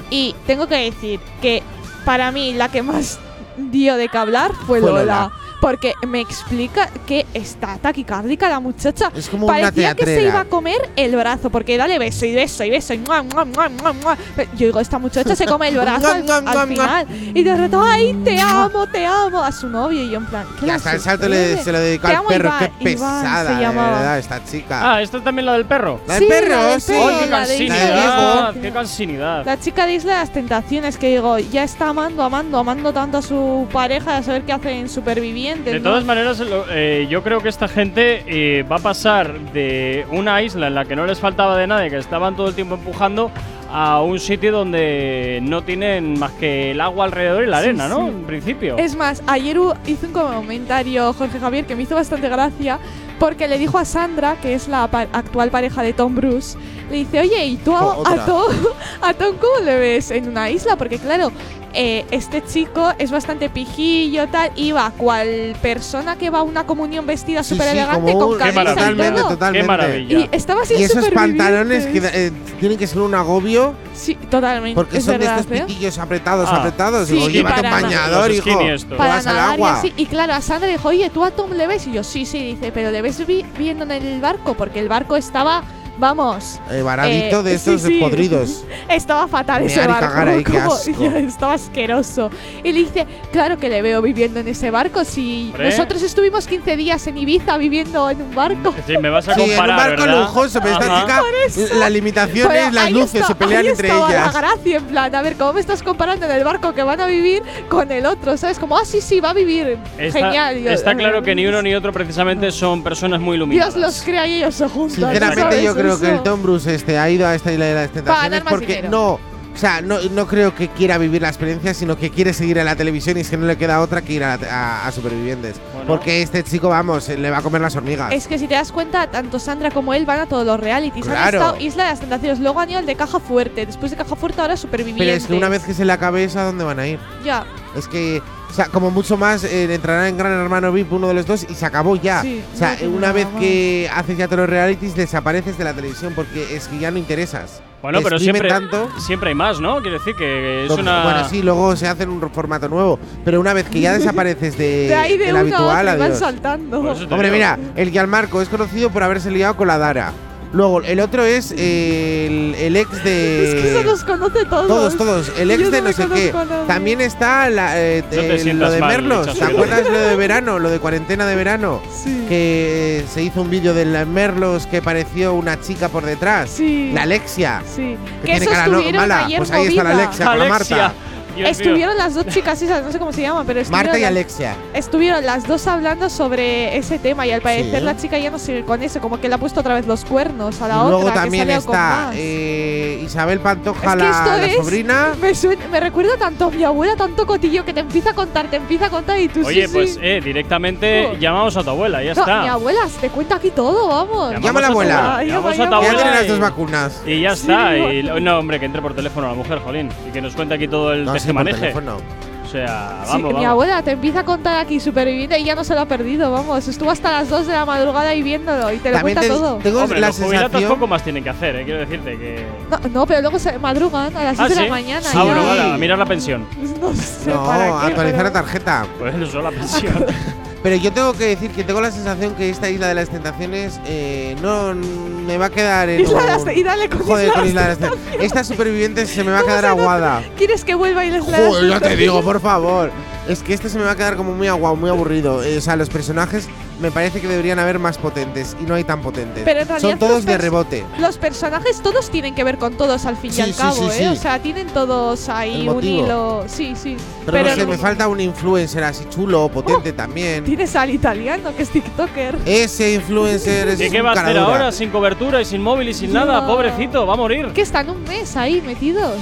Y tengo que decir que para mí la que más dio de que hablar fue Fue Lola. Lola. Porque me explica que está taquicárdica la muchacha. Es como una Parecía que se teatrera. iba a comer el brazo, porque dale beso y beso y beso y mua, mua, mua, mua, mua. Pero Yo digo, esta muchacha se come el brazo al, al final. Y de repente, ay, te amo, te amo a su novio. Y yo en plan, ¿qué Y hasta el salto le, se lo dedicó al perro. Iván, Qué Iván pesada, se de llamaba. verdad, esta chica. Ah, ¿esta es también la del perro? La del Sí, perro, la del sí. perro, ¡Ay, qué cansinidad! ¡Qué cansinidad! La chica de Isla de las Tentaciones, que digo, ya está amando, amando, amando tanto a su pareja, a saber qué hacen supervivientes. De ¿no? todas maneras, lo- eh, yo creo que esta gente eh, va a pasar de una isla en la que no les faltaba de nadie, que estaban todo el tiempo empujando, a un sitio donde no tienen más que el agua alrededor y la Sí, arena, ¿no? sí. En principio. Es más, ayer hizo un comentario Jorge Javier que me hizo bastante gracia porque le dijo a Sandra, que es la pa- actual pareja de Tom Bruce, le dice, oye, ¿y tú a, a Tom, a Tom cómo le ves en una isla? Porque claro, eh, este chico es bastante pijillo, tal, iba cual persona que va a una comunión vestida súper sí, elegante con camisa maravilla. y Totalmente, todo. totalmente. Qué maravilla. Y estaba así Y esos pantalones que eh, tienen que ser un agobio Sí, totalmente. porque es son verdad, de estos ¿eh? pitillos apretados, Ah. apretados. Sí, Digo, y llévate un para- bañador, hijo. para vas al nadar y así. Y claro, a Sandra dijo, oye, ¿tú a Tom le ves? Y yo, sí, sí, dice, pero le ves vi- viendo en el barco, porque el barco estaba, vamos... Eh, varadito eh, de estos sí, sí. podridos. Estaba fatal ese Mear y barco. cagar ahí, qué como- asco. estaba asqueroso. Y le dice, claro que le veo viviendo en ese barco. Si Hombre. nosotros estuvimos 15 días en Ibiza viviendo en un barco. Sí, me vas a Sí, en un comparar, barco ¿verdad? lujoso, pero esta chica, eso. la limitación es las luces, está- se pelean ahí entre estaba ellas. la gracia, en plan, a ver, ¿cómo me estás comparando en el barco que van a vivir con el otro? ¿Sabes? Como, ah, sí, sí, va a vivir. Está, Genial. Yo, está "Ah, claro que ni uno ni otro precisamente son personas muy iluminadas. Dios los crea y ellos se juntan. Sinceramente, ¿sabes? yo creo que Eso. el Tom Bruce este ha ido a esta isla de las tentaciones porque dinero. no. O sea, no, no creo que quiera vivir la experiencia, sino que quiere seguir en la televisión y es que no le queda otra que ir a, a- a Supervivientes. Bueno. Porque este chico, vamos, le va a comer las hormigas. Es que si te das cuenta, tanto Sandra como él van a todos los realities. Han Claro. estado Isla de las Tentaciones, luego han ido al de Caja Fuerte, después de Caja Fuerte ahora Superviviente. Pero es que una vez que se le acabe eso, ¿a dónde van a ir? Ya, Es que, o sea, como mucho más, eh, entrará en Gran Hermano VIP uno de los dos y se acabó ya. Sí, o sea, no una vez más. que haces ya todos los realities, desapareces de la televisión porque es que ya no interesas. Bueno, pero siempre, tanto. siempre hay más, ¿no? Quiero decir que es una. Bueno, sí, luego se hace en un formato nuevo. Pero una vez que ya desapareces de, de ahí de del a habitual, otro y van saltando. Hombre, digo. mira, el Gianmarco es conocido por haberse liado con la Dara. Luego, el otro es el, el ex de. es que se los conoce todos. Todos, todos. El ex Yo de no no sé qué. También está la, eh, No sientas lo de mal, Merlos. ¿Te acuerdas lo de verano? Lo de cuarentena de verano. Sí. Que eh, se hizo un vídeo de la Merlos que pareció una chica por detrás. Sí. La Alexia. Sí. Que Que tiene cara no- mala. ayer Pues ahí está la movida. Alexia con la Alexia. Marta. Dios mío. Estuvieron las dos chicas esas, no sé cómo se llaman, pero estuvieron Marta y las- Alexia. Estuvieron las dos hablando sobre ese tema y al parecer Sí. la chica ya no sigue con eso, como que le ha puesto otra vez los cuernos a la otra. luego que también con está más. eh, Isabel Pantoja, Es que la, esto la es- sobrina. Me, suena- me recuerda tanto a mi abuela, tanto cotillo que te empieza a contar, te empieza a contar y tú Oye, sí, pues sí. eh, directamente Oh. llamamos a tu abuela, ya No, está. mi abuela te cuenta aquí todo, vamos. Llamamos Llama a la abuela. Llamamos llama, a tu llama. Ya abuela. tiene las y- dos vacunas. Y ya está. y- no, hombre, que entre por teléfono a la mujer, Jolín. Y que nos cuente aquí todo el No, sí, tejemaneje. teléfono. O sea, Sí, vamos, mi vamos. abuela te empieza a contar aquí superviviente y ya no se lo ha perdido, vamos. Estuvo hasta las 2 de la madrugada ahí viéndolo y te lo También cuenta te- todo. tengo Hombre, la los jubilados sensación. poco más tienen que hacer, eh, quiero decirte que. No, no, pero luego se madrugan a las 6 Ah, de ¿sí? la mañana. Ah, bueno, vale, a mirar la pensión. No sé No, para qué, actualizar pero- la tarjeta. Pues eso, la pensión. Pero yo tengo que decir que tengo la sensación que esta isla de las tentaciones eh, no me va a quedar en. Isla de un- las- y dale con Joder, Isla con de Isla de las Tentaciones. Esta superviviente se me va a ¿Cómo quedar aguada. ¿Quieres que vuelva y les Joder, ya te digo, por favor. Es que este se me va a quedar como muy aguado, muy aburrido. Eh, o sea, los personajes me parece que deberían haber más potentes y no hay tan potentes. Pero en realidad Son todos de rebote. Los personajes todos tienen que ver con todos al fin Sí, y al sí, cabo, sí, ¿eh? sí. O sea, tienen todos ahí un hilo. Sí, sí. Pero, no sé, no- me falta un influencer así chulo o potente también. Tienes al italiano que es TikToker. Ese influencer es ¿Y qué va a hacer ahora sin cobertura y sin móvil y sin nada? Pobrecito, va a morir. Que están un mes ahí metidos.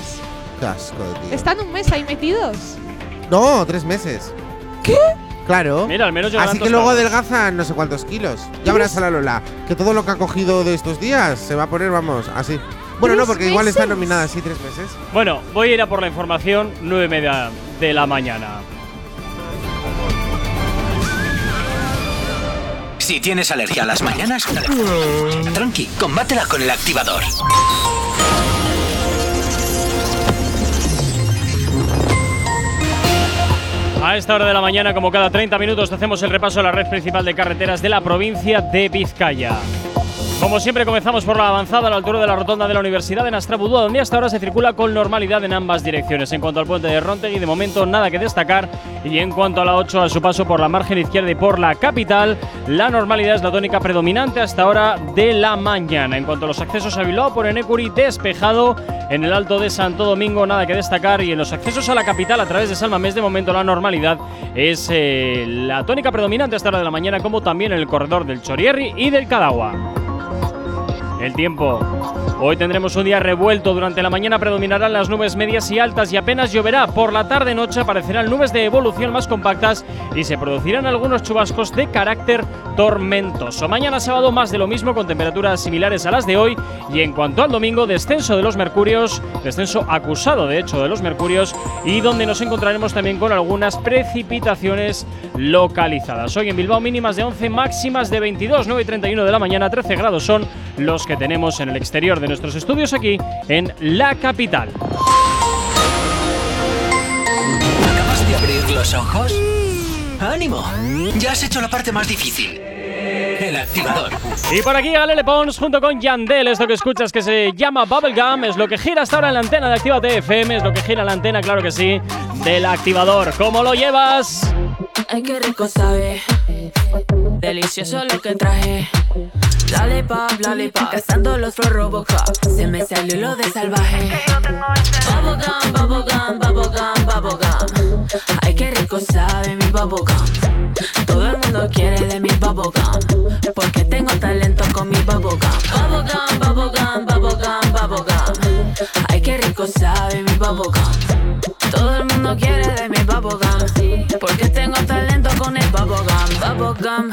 Qué asco, tío. Están un mes ahí metidos. No, tres meses. ¿Qué? Claro. Mira, al menos llegarán Así que luego adelgazan no sé cuántos kilos. Ya verás a la Lola. Que todo lo que ha cogido de estos días se va a poner, vamos, así. Bueno, no, ¿Tres porque igual está nominada así tres meses. Bueno, voy a ir a por la información, nueve y media de la mañana. Si tienes alergia a las mañanas, tranqui, combátela con el activador. A esta hora de la mañana, como cada 30 minutos, hacemos el repaso a la red principal de carreteras de la provincia de Vizcaya. Como siempre, comenzamos por la avanzada a la altura de la rotonda de la Universidad de Nastrabudúa, donde hasta ahora se circula con normalidad en ambas direcciones. En cuanto al puente de Rontegui, de momento nada que destacar. Y en cuanto a la 8, a su paso por la margen izquierda y por la capital, la normalidad es la tónica predominante hasta ahora de la mañana. En cuanto a los accesos a Bilbao por Enecuri, despejado. En el Alto de Santo Domingo, nada que destacar. Y en los accesos a la capital a través de Salmamés, de momento la normalidad es eh, la tónica predominante hasta hora de la mañana, como también en el corredor del Chorierri y del Cadagua. El tiempo. Hoy tendremos un día revuelto. Durante la mañana predominarán las nubes medias y altas y apenas lloverá. Por la tarde-noche aparecerán nubes de evolución más compactas y se producirán algunos chubascos de carácter tormentoso. Mañana sábado más de lo mismo con temperaturas similares a las de hoy. Y en cuanto al domingo, descenso de los mercurios, descenso acusado de hecho de los mercurios y donde nos encontraremos también con algunas precipitaciones localizadas. Hoy en Bilbao mínimas de 11, máximas de 22, 9 y 31 de la mañana, 13 grados son los que tenemos en el exterior de nuestros estudios aquí en la capital. ¿Acabas de abrir los ojos? ¡Ánimo! Ya has hecho la parte más difícil. El activador. Y por aquí Galele Pons junto con Yandel, esto que escuchas que se llama Bubblegum, es lo que gira hasta ahora en la antena de Actívate FM, es lo que gira la antena, claro que sí, del activador. ¿Cómo lo llevas? Ay, qué rico sabe. Delicioso lo que traje. Lollipop, lollipop. Cazando los flow Robocop. Se me salió lo de salvaje. Bubblegum, bubblegum, bubblegum, bubblegum. Ay, qué rico sabe mi bubblegum. Todo el mundo quiere de mi bubblegum. Porque tengo talento con mi bubblegum. Bubblegum, bubblegum, bubblegum, bubblegum. Ay, qué rico sabe mi bubblegum. Todo el mundo quiere de mi bubblegum.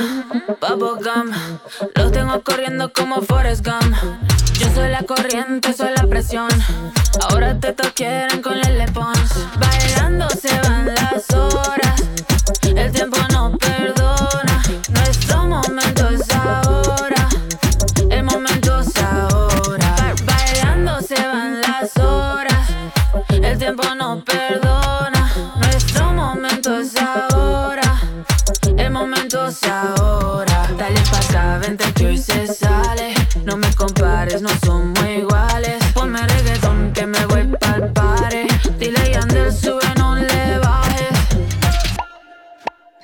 Bubblegum. Los tengo corriendo como Forrest Gump. Yo soy la corriente, soy la presión. Ahora te quieren con el Pons. Bailando se van las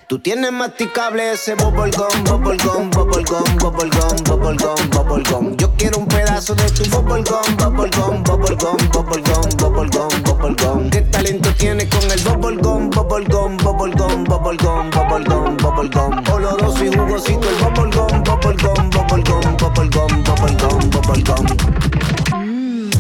Tú tienes masticable ese bubblegum, bubblegum, bubblegum, bubblegum, bubblegum, bubblegum. Yo quiero un pedazo de tu bubblegum, bubblegum, bubblegum, bubblegum, bubblegum, bubblegum. ¿Qué talento tienes con el bubblegum, bubblegum, bubblegum, bubblegum, bubblegum, bubblegum? Oloroso y jugosito el bubblegum, bubblegum, bubblegum, bubblegum, bubblegum, bubblegum.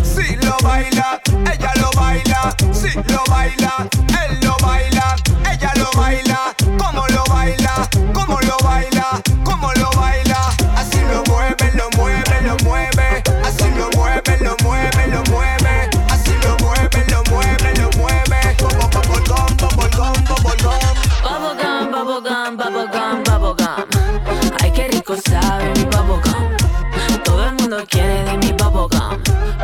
Si lo baila, ella lo baila. Si lo baila, él lo baila. Ella lo baila. ¿Cómo lo baila? ¿Cómo lo baila? ¿Cómo lo baila? Así lo mueve, lo mueve, lo mueve. Así lo mueve, lo mueve, lo mueve. Así lo mueve, lo mueve, lo mueve. Bubblegum, bubblegum, bubblegum. Bubblegum, bubblegum, bubblegum, bubblegum. Ay, qué rico sabe mi bubblegum. Todo el mundo quiere de mi bubblegum.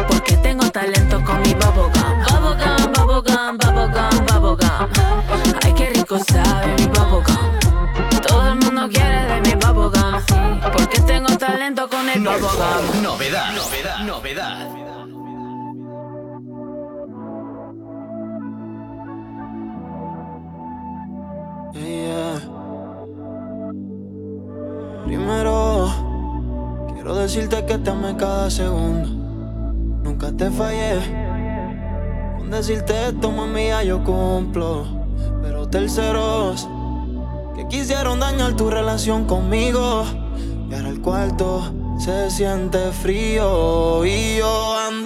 Porque tengo talento con mi bubblegum. Bubblegum, bubblegum, bubblegum, bubblegum. Ay, qué rico sabe Novedad, novedad, novedad. Primero, quiero decirte que te amé cada segundo. Nunca te fallé. Con decirte esto, ya yo cumplo. Pero terceros, que quisieron dañar tu relación conmigo. Y ahora el cuarto se siente frío. Y yo ando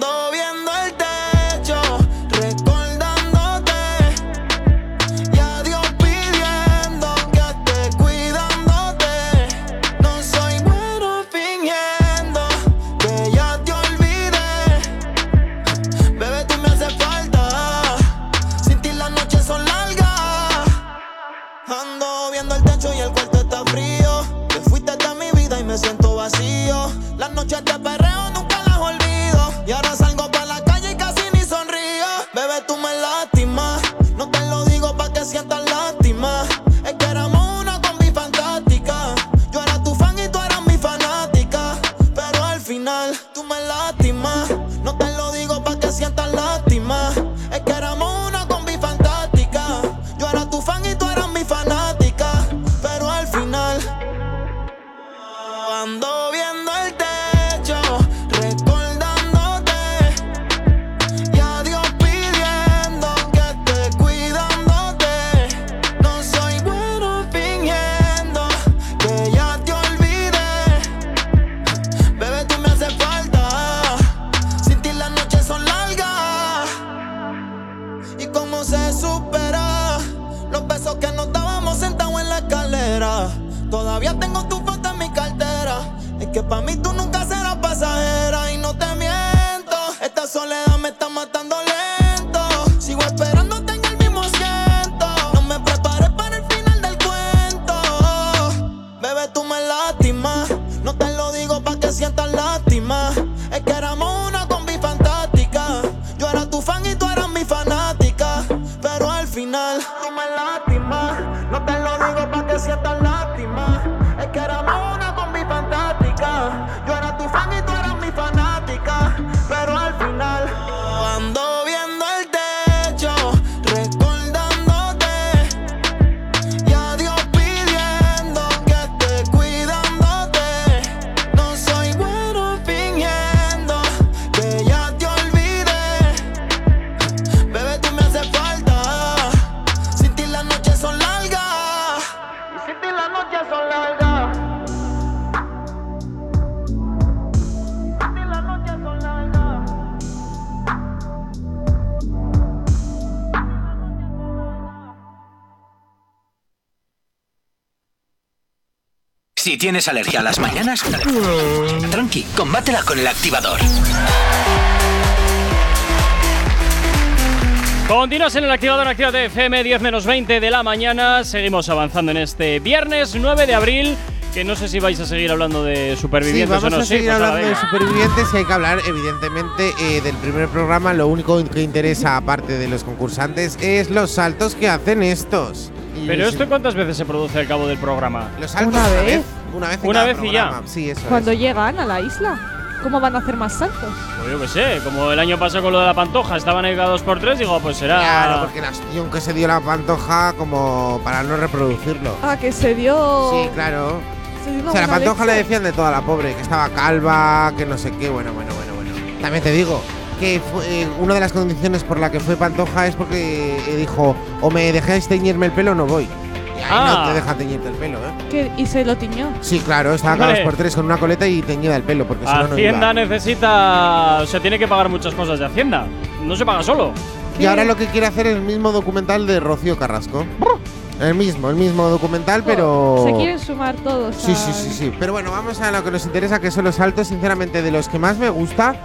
tienes alergia a las mañanas, tranqui, combátela con el activador. Continúas en el activador Actívate FM 10 menos 20 de la mañana. Seguimos avanzando en este viernes 9 de abril. Que no sé si vais a seguir hablando de Sí, supervivientes vamos o no. a seguir pues hablando ahora de supervivientes y hay que hablar, evidentemente, eh, del primer programa. Lo único que interesa, aparte de los concursantes, es los saltos que hacen estos. Pero esto cuántas veces se produce al cabo del programa? Los saltos Una una vez. Una vez, en Una cada vez y ya. programa. Sí, eso Cuando es. llegan a la isla, ¿cómo van a hacer más saltos? Pues yo qué sé, como el año pasado con lo de la pantoja, estaban ahí cada dos por tres, digo, pues será. Claro, porque la opción que se dio la pantoja como para no reproducirlo. Ah, que se dio. Sí, claro. se dio una O sea, la buena pantoja le decían de toda la pobre, que estaba calva, que no sé qué, bueno, bueno, bueno, bueno. También te digo que fue- eh, una de las condiciones por la que fue pantoja es porque eh, dijo, o me dejáis teñirme el pelo o no voy. Y ahí Ah. no te deja teñirte el pelo, ¿eh? Y se lo tiñó. Sí, claro, estaba cada dos por tres con una coleta y teñida el pelo, porque si no, no Hacienda iba. necesita. O sea, tiene que pagar muchas cosas de Hacienda. No se paga solo. Y ahora lo que quiere hacer es el mismo documental de Rocío Carrasco. El mismo, el mismo documental, pero. Se quieren sumar todos. Sí, a- sí, sí, sí. Pero bueno, vamos a lo que nos interesa, que son los saltos. Sinceramente, de los que más me gusta,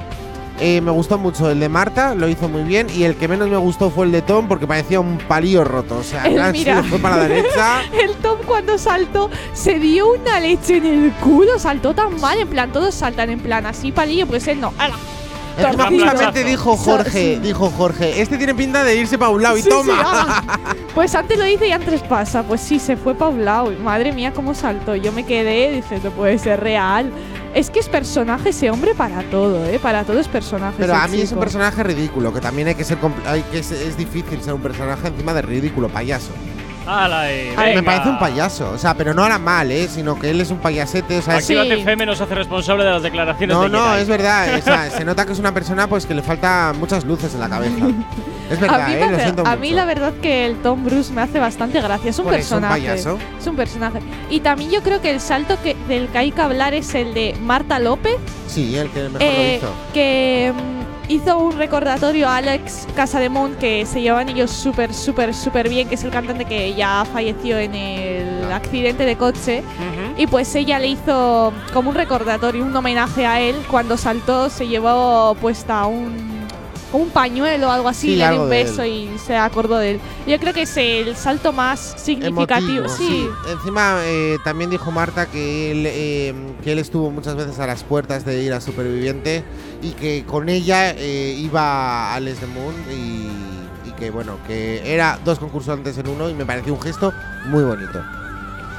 eh, me gustó mucho el de Marta, lo hizo muy bien. Y el que menos me gustó fue el de Tom, porque parecía un palillo roto. O sea, El mira. fue para la derecha. El Tom cuando saltó se dio una leche en el culo, saltó tan mal, en plan, todos saltan en plan así palillo, pues él no. ¡Hala! Torcido. justamente dijo Jorge, dijo Jorge, este tiene pinta de irse para un lado y Sí, sí, toma. Pues antes lo dice y antes pasa. Pues sí, se fue pa' un lado. Y Madre mía, cómo saltó. Yo me quedé, dice, no puede ser real. Es que es personaje ese hombre para todo, ¿eh? Para todo es personaje. Pero ese a mí es un chico. personaje ridículo, que también hay que ser compl- hay que es, es difícil ser un personaje encima de ridículo, payaso. ¡Hala, ahí! Me parece un payaso, o sea, pero no era mal, ¿eh? Sino que él es un payasete, o sea, es- Actívate FM nos hace responsable de las declaraciones No, de no, Jedi. es verdad. o sea, se nota que es una persona pues que le falta muchas luces en la cabeza. Es verdad, a mí, ¿eh? me Lo hace- siento a mí mucho. la verdad que el Tom Bruce me hace bastante gracia. Es un Por eso, un personaje. payaso. Es un personaje. Y también yo creo que el salto que, del que hay que hablar es el de Marta López. Sí, el que mejor eh, lo hizo. que mm, hizo un recordatorio a Alex Casademont que se llevan ellos súper, súper, súper bien, que es el cantante que ya falleció en el accidente de coche. Y pues ella le hizo como un recordatorio, un homenaje a él. Cuando saltó se llevó puesta un, como un pañuelo o algo así, Sí, le dio un beso y se acordó de él. Yo creo que es el salto más significativo. Emotivo, sí. Encima eh, también dijo Marta que él, eh, que él estuvo muchas veces a las puertas de ir a Superviviente y que con ella eh, iba a Les de Moon y, y que bueno, que era dos concursantes en uno y me pareció un gesto muy bonito.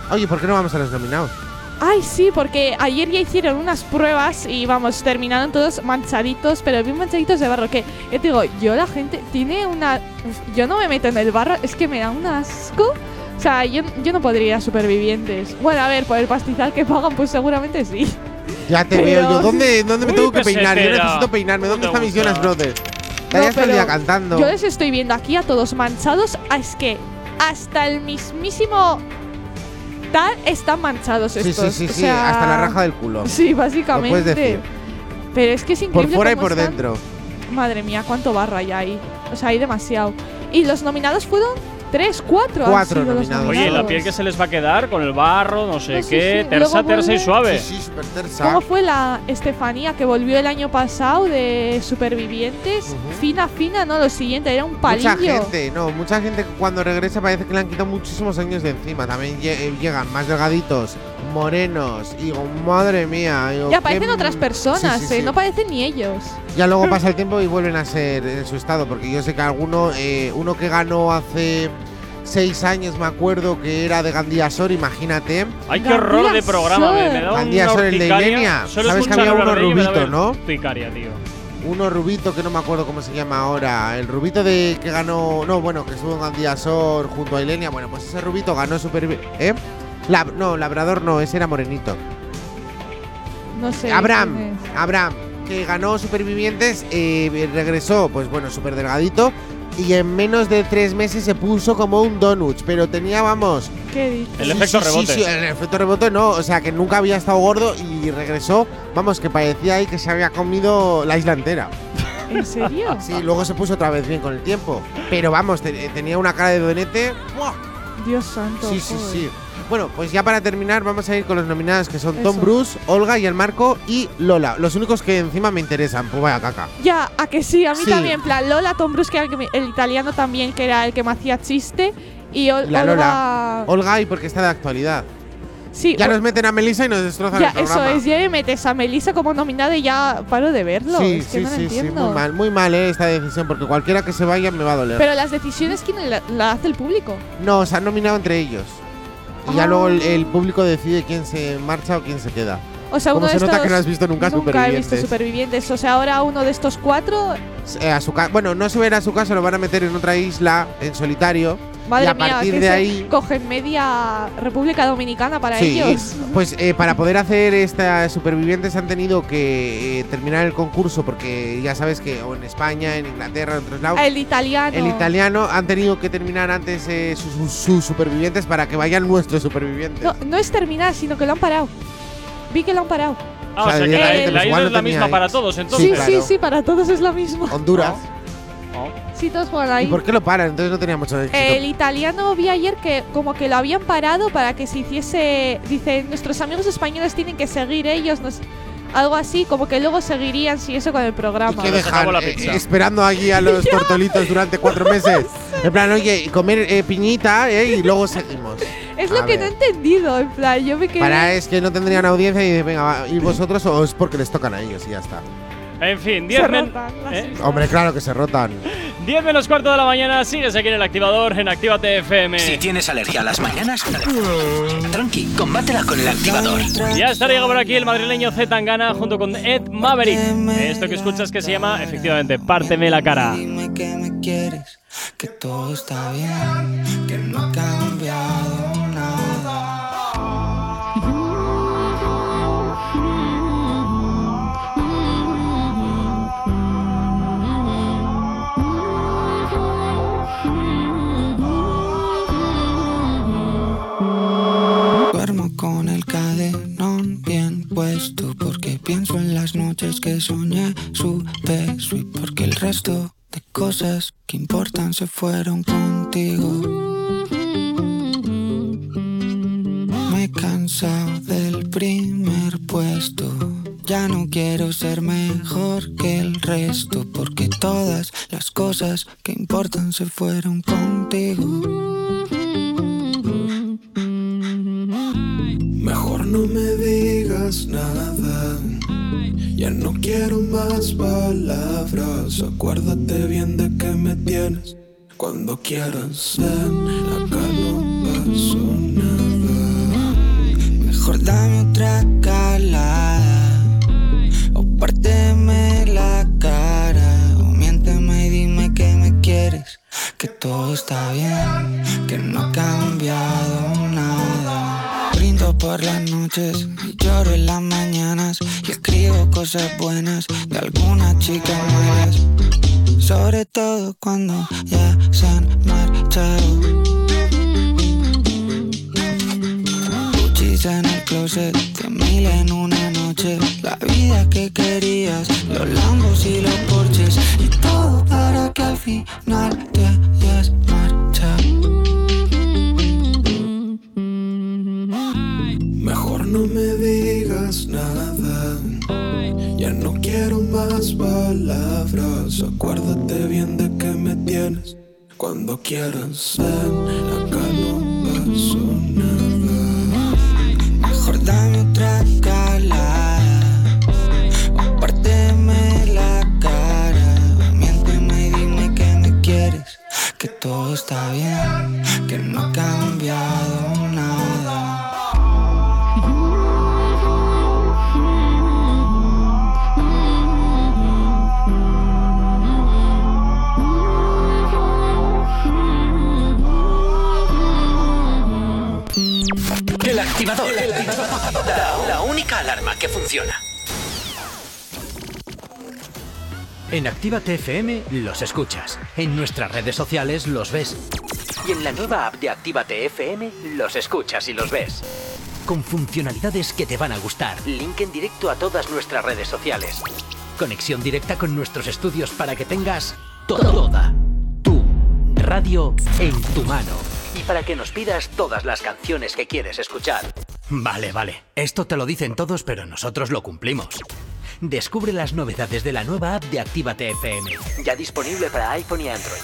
Oye, ¿por qué no vamos a los nominados? Ay, sí, porque ayer ya hicieron unas pruebas y vamos, terminaron todos manchaditos, pero bien manchaditos de barro. Que yo te digo, yo la gente tiene una. Yo no me meto en el barro, es que me da un asco. O sea, yo, yo no podría ir a supervivientes. Bueno, a ver, por el pastizal que pagan, pues seguramente sí. Ya te Pero- veo yo. ¿Dónde, dónde me Uy, tengo que qué peinar? Yo necesito peinarme. ¿Dónde está mis Jonas. Brothers? No, Estarías todo el pero día cantando. Yo les estoy viendo aquí a todos manchados. Es que hasta el mismísimo tal están manchados Sí, sí, estos. sí, o sí, sea, hasta la raja del culo. Sí, Lo básicamente. puedes decir. Pero es que es Por increíble. fuera y por están. dentro. Madre mía, cuánto barro hay ahí. O sea, hay demasiado. Y los nominados fueron tres, cuatro. han Cuatro sido los nominados. Oye, la piel que se les va a quedar con el barro, no sé sí, qué, sí. tersa, Luego tersa y vuelve- suave. Sí, súper tersa. ¿Cómo fue la Estefanía que volvió el año pasado de Supervivientes? Fina, fina, no, lo siguiente, era un palillo. Mucha gente, no, mucha gente cuando regresa parece que le han quitado muchísimos años de encima. También lle- eh, llegan más delgaditos, morenos. Y digo, madre mía. digo, Ya parecen otras personas, Sí, sí, eh, sí. no parecen ni ellos. Ya luego pasa el tiempo y vuelven a ser en su estado. Porque yo sé que alguno, eh, uno que ganó hace seis años, me acuerdo que era de Gandía Sor, imagínate. Ay, qué horror de programa, me, me da una Gandía Sor, el de. Ilenia. Solo Sabes que había uno rubito, ¿no? urticaria, tío. Uno rubito que no me acuerdo cómo se llama ahora. El rubito de que ganó. No, bueno, que estuvo en Gandía Sor junto a Ilenia. Bueno, pues ese rubito ganó super. ¿Eh? Lab- no, Labrador no, ese era morenito. No sé. Abraham. Abraham, que ganó Supervivientes, eh, regresó, pues bueno, súper delgadito. Y en menos de tres meses se puso como un donut. Pero tenía, vamos. ¿Qué dices? El efecto rebote. Sí, el efecto rebote no. O sea, que nunca había estado gordo y regresó. Vamos, que parecía ahí que se había comido la isla entera. ¿En serio? Sí, luego se puso otra vez bien con el tiempo. Pero vamos, te- tenía una cara de donete. ¡buah! Dios santo. Sí, sí, sí. Bueno, pues ya para terminar vamos a ir con los nominados que son Tom Eso. Bruce, Olga y el Marco y Lola. Los únicos que encima me interesan. Pues vaya caca. Ya, a que sí, a mí Sí. también. Plan, Lola, Tom Bruce, que era el, el italiano también, que era el que me hacía chiste. Y Ol- la Olga. Lola. Olga y porque está de actualidad. Sí, Ya nos meten a Melissa y nos destrozan ya, el programa. eso es, ya me metes a Melissa como nominada y ya paro de verlo. Sí, es que sí, no lo sí, sí, entiendo. muy mal, muy mal eh, esta decisión porque cualquiera que se vaya me va a doler. Pero las decisiones, ¿quién la, la hace el público? no, se han nominado entre ellos. Y ya Ah. luego el, el público decide quién se marcha o quién se queda. O sea, Como uno se de nota que no has visto nunca Nunca he Supervivientes. visto supervivientes. O sea, ahora uno de estos cuatro. Eh, a su ca- bueno, no se verá a su casa, lo van a meter en otra isla, en solitario. Madre y a mía, partir que de se ahí. cogen media República Dominicana para Sí, ellos. pues eh, para poder hacer esta supervivientes han tenido que eh, terminar el concurso porque ya sabes que o en España, en Inglaterra, en otros lados, El italiano. el italiano han tenido que terminar antes eh, sus, sus- sus supervivientes para que vayan nuestros supervivientes. No, no es terminar, sino que lo han parado. Vi que lo han parado. Ah, o sea, que la, directamente, la pues isla igual es la misma ahí. para todos, Sí, entonces. sí, claro. sí, para todos es lo mismo. Honduras. Sí, todos juegan ahí. ¿Y por qué lo paran? Entonces no tenía mucho éxito. El italiano vi ayer que como que lo habían parado para que se hiciese, dice, nuestros amigos españoles tienen que seguir ellos, nos- algo así, como que luego seguirían si eso con el programa. que dejan acabó la eh, pizza. esperando allí a los tortolitos durante cuatro meses. En plan, oye, comer eh, piñita eh, y luego seguimos. Es lo A que ver. no he entendido, en plan, yo me quedé... Para es que no tendrían audiencia y dicen, venga, va, ¿y vosotros o es porque les tocan a ellos y ya está? En fin, Se 10 men- ¿eh? Hombre, claro que se rotan. 10 menos cuarto de la mañana, sigues aquí en el activador, en Actívate FM. Si tienes alergia a las mañanas, tranqui, combátela con el activador. Ya estaría por aquí el madrileño Z Tangana junto con Ed Maverick. Esto que escuchas que se llama, efectivamente, Párteme la cara. Dime que me quieres, que todo está bien, que no ha cambiado con el cadenón bien puesto porque pienso en las noches que soñé su beso y porque el resto de cosas que importan se fueron contigo. Me he cansado del primer puesto Ya no quiero ser mejor que el resto porque todas las cosas que importan se fueron contigo. No me digas nada. Ya no quiero más palabras. Acuérdate bien de que me tienes. Cuando quieras, ven, acá no pasó nada. Mejor dame otra calada. O párteme la cara. O miénteme y dime que me quieres. Que todo está bien. Que no ha cambiado nada. Por las noches lloro en las mañanas. Y escribo cosas buenas de algunas chicas malas. Sobre todo cuando ya se han marchado. Gucci's en el closet, cien mil en una noche. La vida que querías, los lambos y los porches. Y todo para que al final te hayas no me digas nada. Ya no quiero más palabras. Acuérdate bien de que me tienes. Cuando quieras, ven, acá no pasó nada. Mejor dame otra calada. O párteme la cara. Miénteme y dime que me quieres. Que todo está bien. Que no ha cambiado El activador. La, la única alarma que funciona. En Actívate FM los escuchas. En nuestras redes sociales los ves. Y en la nueva app de Actívate FM los escuchas y los ves. Con funcionalidades que te van a gustar. Link en directo a todas nuestras redes sociales. Conexión directa con nuestros estudios para que tengas toda tu radio en tu mano. Para que nos pidas todas las canciones que quieres escuchar. Vale, vale. Esto te lo dicen todos, pero nosotros lo cumplimos. Descubre las novedades de la nueva app de Actívate FM. Ya disponible para iPhone y Android.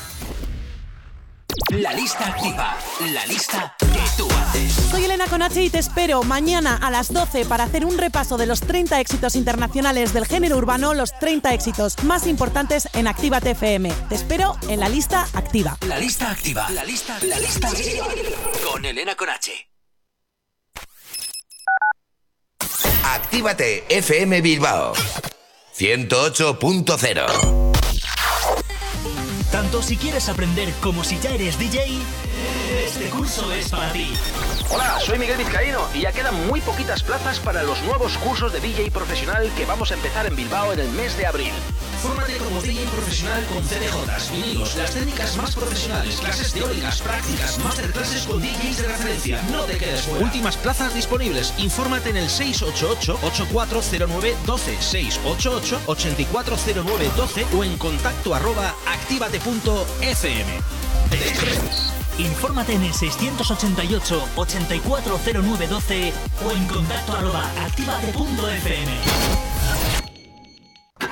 La lista activa. La lista tú haces. Soy Elena Conache y te espero mañana a las 12 para hacer un repaso de los 30 éxitos internacionales del género urbano, los 30 éxitos más importantes en Actívate FM. Te espero en la lista activa. La lista activa. La lista, la lista activa. Con Elena Conache. Actívate FM Bilbao 108.0 Tanto si quieres aprender como si ya eres DJ, este curso es para ti. Hola, soy Miguel Vizcaíno y ya quedan muy poquitas plazas para los nuevos cursos de DJ profesional que vamos a empezar en Bilbao en el mes de abril. Fórmate como DJ profesional con CDJs, vinilos, las técnicas más profesionales, clases teóricas, prácticas, masterclasses con DJs de referencia. No te quedes fuera. Últimas plazas disponibles. Infórmate en el 688-8409-12, 688-8409-12 o en contacto arroba activate.fm. Infórmate en el 688 840912 o en contacto arroba.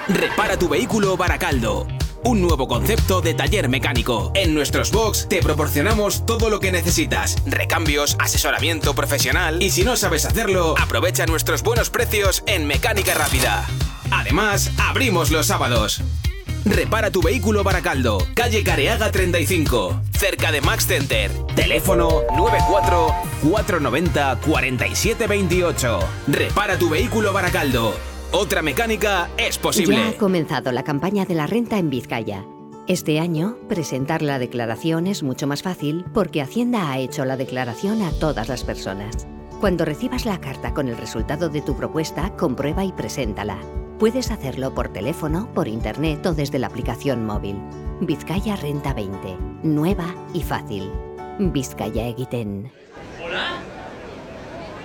Repara tu vehículo Baracaldo. Un nuevo concepto de taller mecánico. En nuestros box te proporcionamos todo lo que necesitas. Recambios, asesoramiento profesional. Y si no sabes hacerlo, aprovecha nuestros buenos precios en Mecánica Rápida. Además, abrimos los sábados. Repara tu vehículo Baracaldo, calle Careaga 35, cerca de Max Center. Teléfono 94 490 4728. Repara tu vehículo Baracaldo. Otra mecánica es posible. Ya ha comenzado la campaña de la renta en Vizcaya. Este año, presentar la declaración es mucho más fácil porque Hacienda ha hecho la declaración a todas las personas. Cuando recibas la carta con el resultado de tu propuesta, comprueba y preséntala. Puedes hacerlo por teléfono, por internet o desde la aplicación móvil. Vizcaya Renta 20. Nueva y fácil. Vizcaya Egiten. ¿Hola?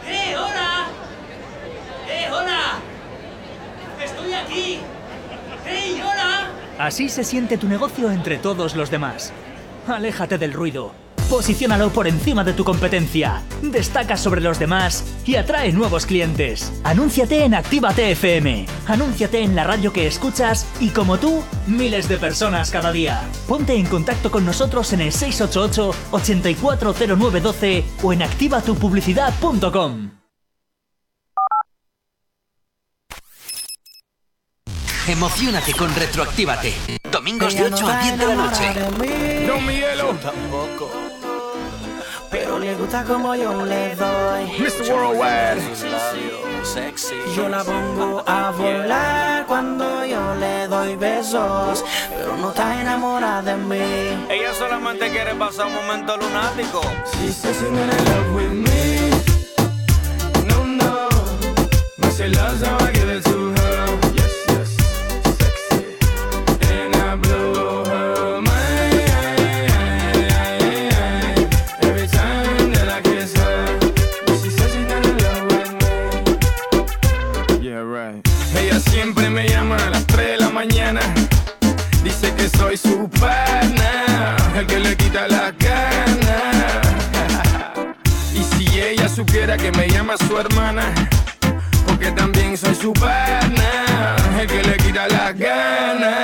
¡Eh, hola! ¡Eh, hola! ¡Estoy aquí! ¡Hey, hola! Así se siente tu negocio entre todos los demás. Aléjate del ruido. Posiciónalo por encima de tu competencia, destaca sobre los demás y atrae nuevos clientes. Anúnciate en Actívate FM. Anúnciate en la radio que escuchas y como tú, miles de personas cada día. Ponte en contacto con nosotros en el 688 840912 o en activatupublicidad.com. Emocionate con Retroactívate. Domingos de 8 a 10 de la noche. No mi hielo. Tampoco. Pero le gusta como yo le doy. Mr. Worldwide. Sexy. Yo la pongo a volar cuando yo le doy besos. Pero no está enamorada de mí. Ella solamente quiere pasar un momento lunático. She says she's in love with me. No, no. But she loves how I give it to her. Soy su pana, el que le quita la gana. Y si ella supiera que me llama su hermana, porque también soy su pana, el que le quita la gana.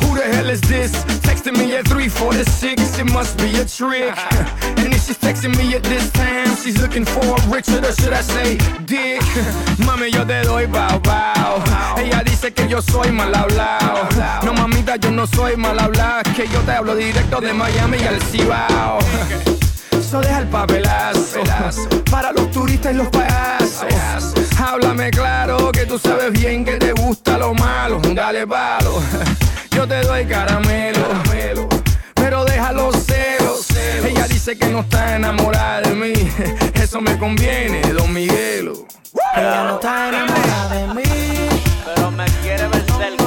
Who the hell is this? Texting me at 346, it must be a trick. And if she's texting me at this time, she's looking for Richard, or should I say, Dick? Mami, yo te doy bow bow. Ella dice que yo soy mal hablado. No, mamita, yo no soy mal hablado. Que yo te hablo directo de Miami al Cibao. Eso deja el papelazo para los turistas y los payasos. Háblame claro que tú sabes bien que te gusta lo malo. Dale palo, yo te doy caramelo, pero deja los celos. Ella dice que no está enamorada de mí. Eso me conviene, Don Miguelo. Ella no está enamorada de mí. Pero me quiere ver cerca.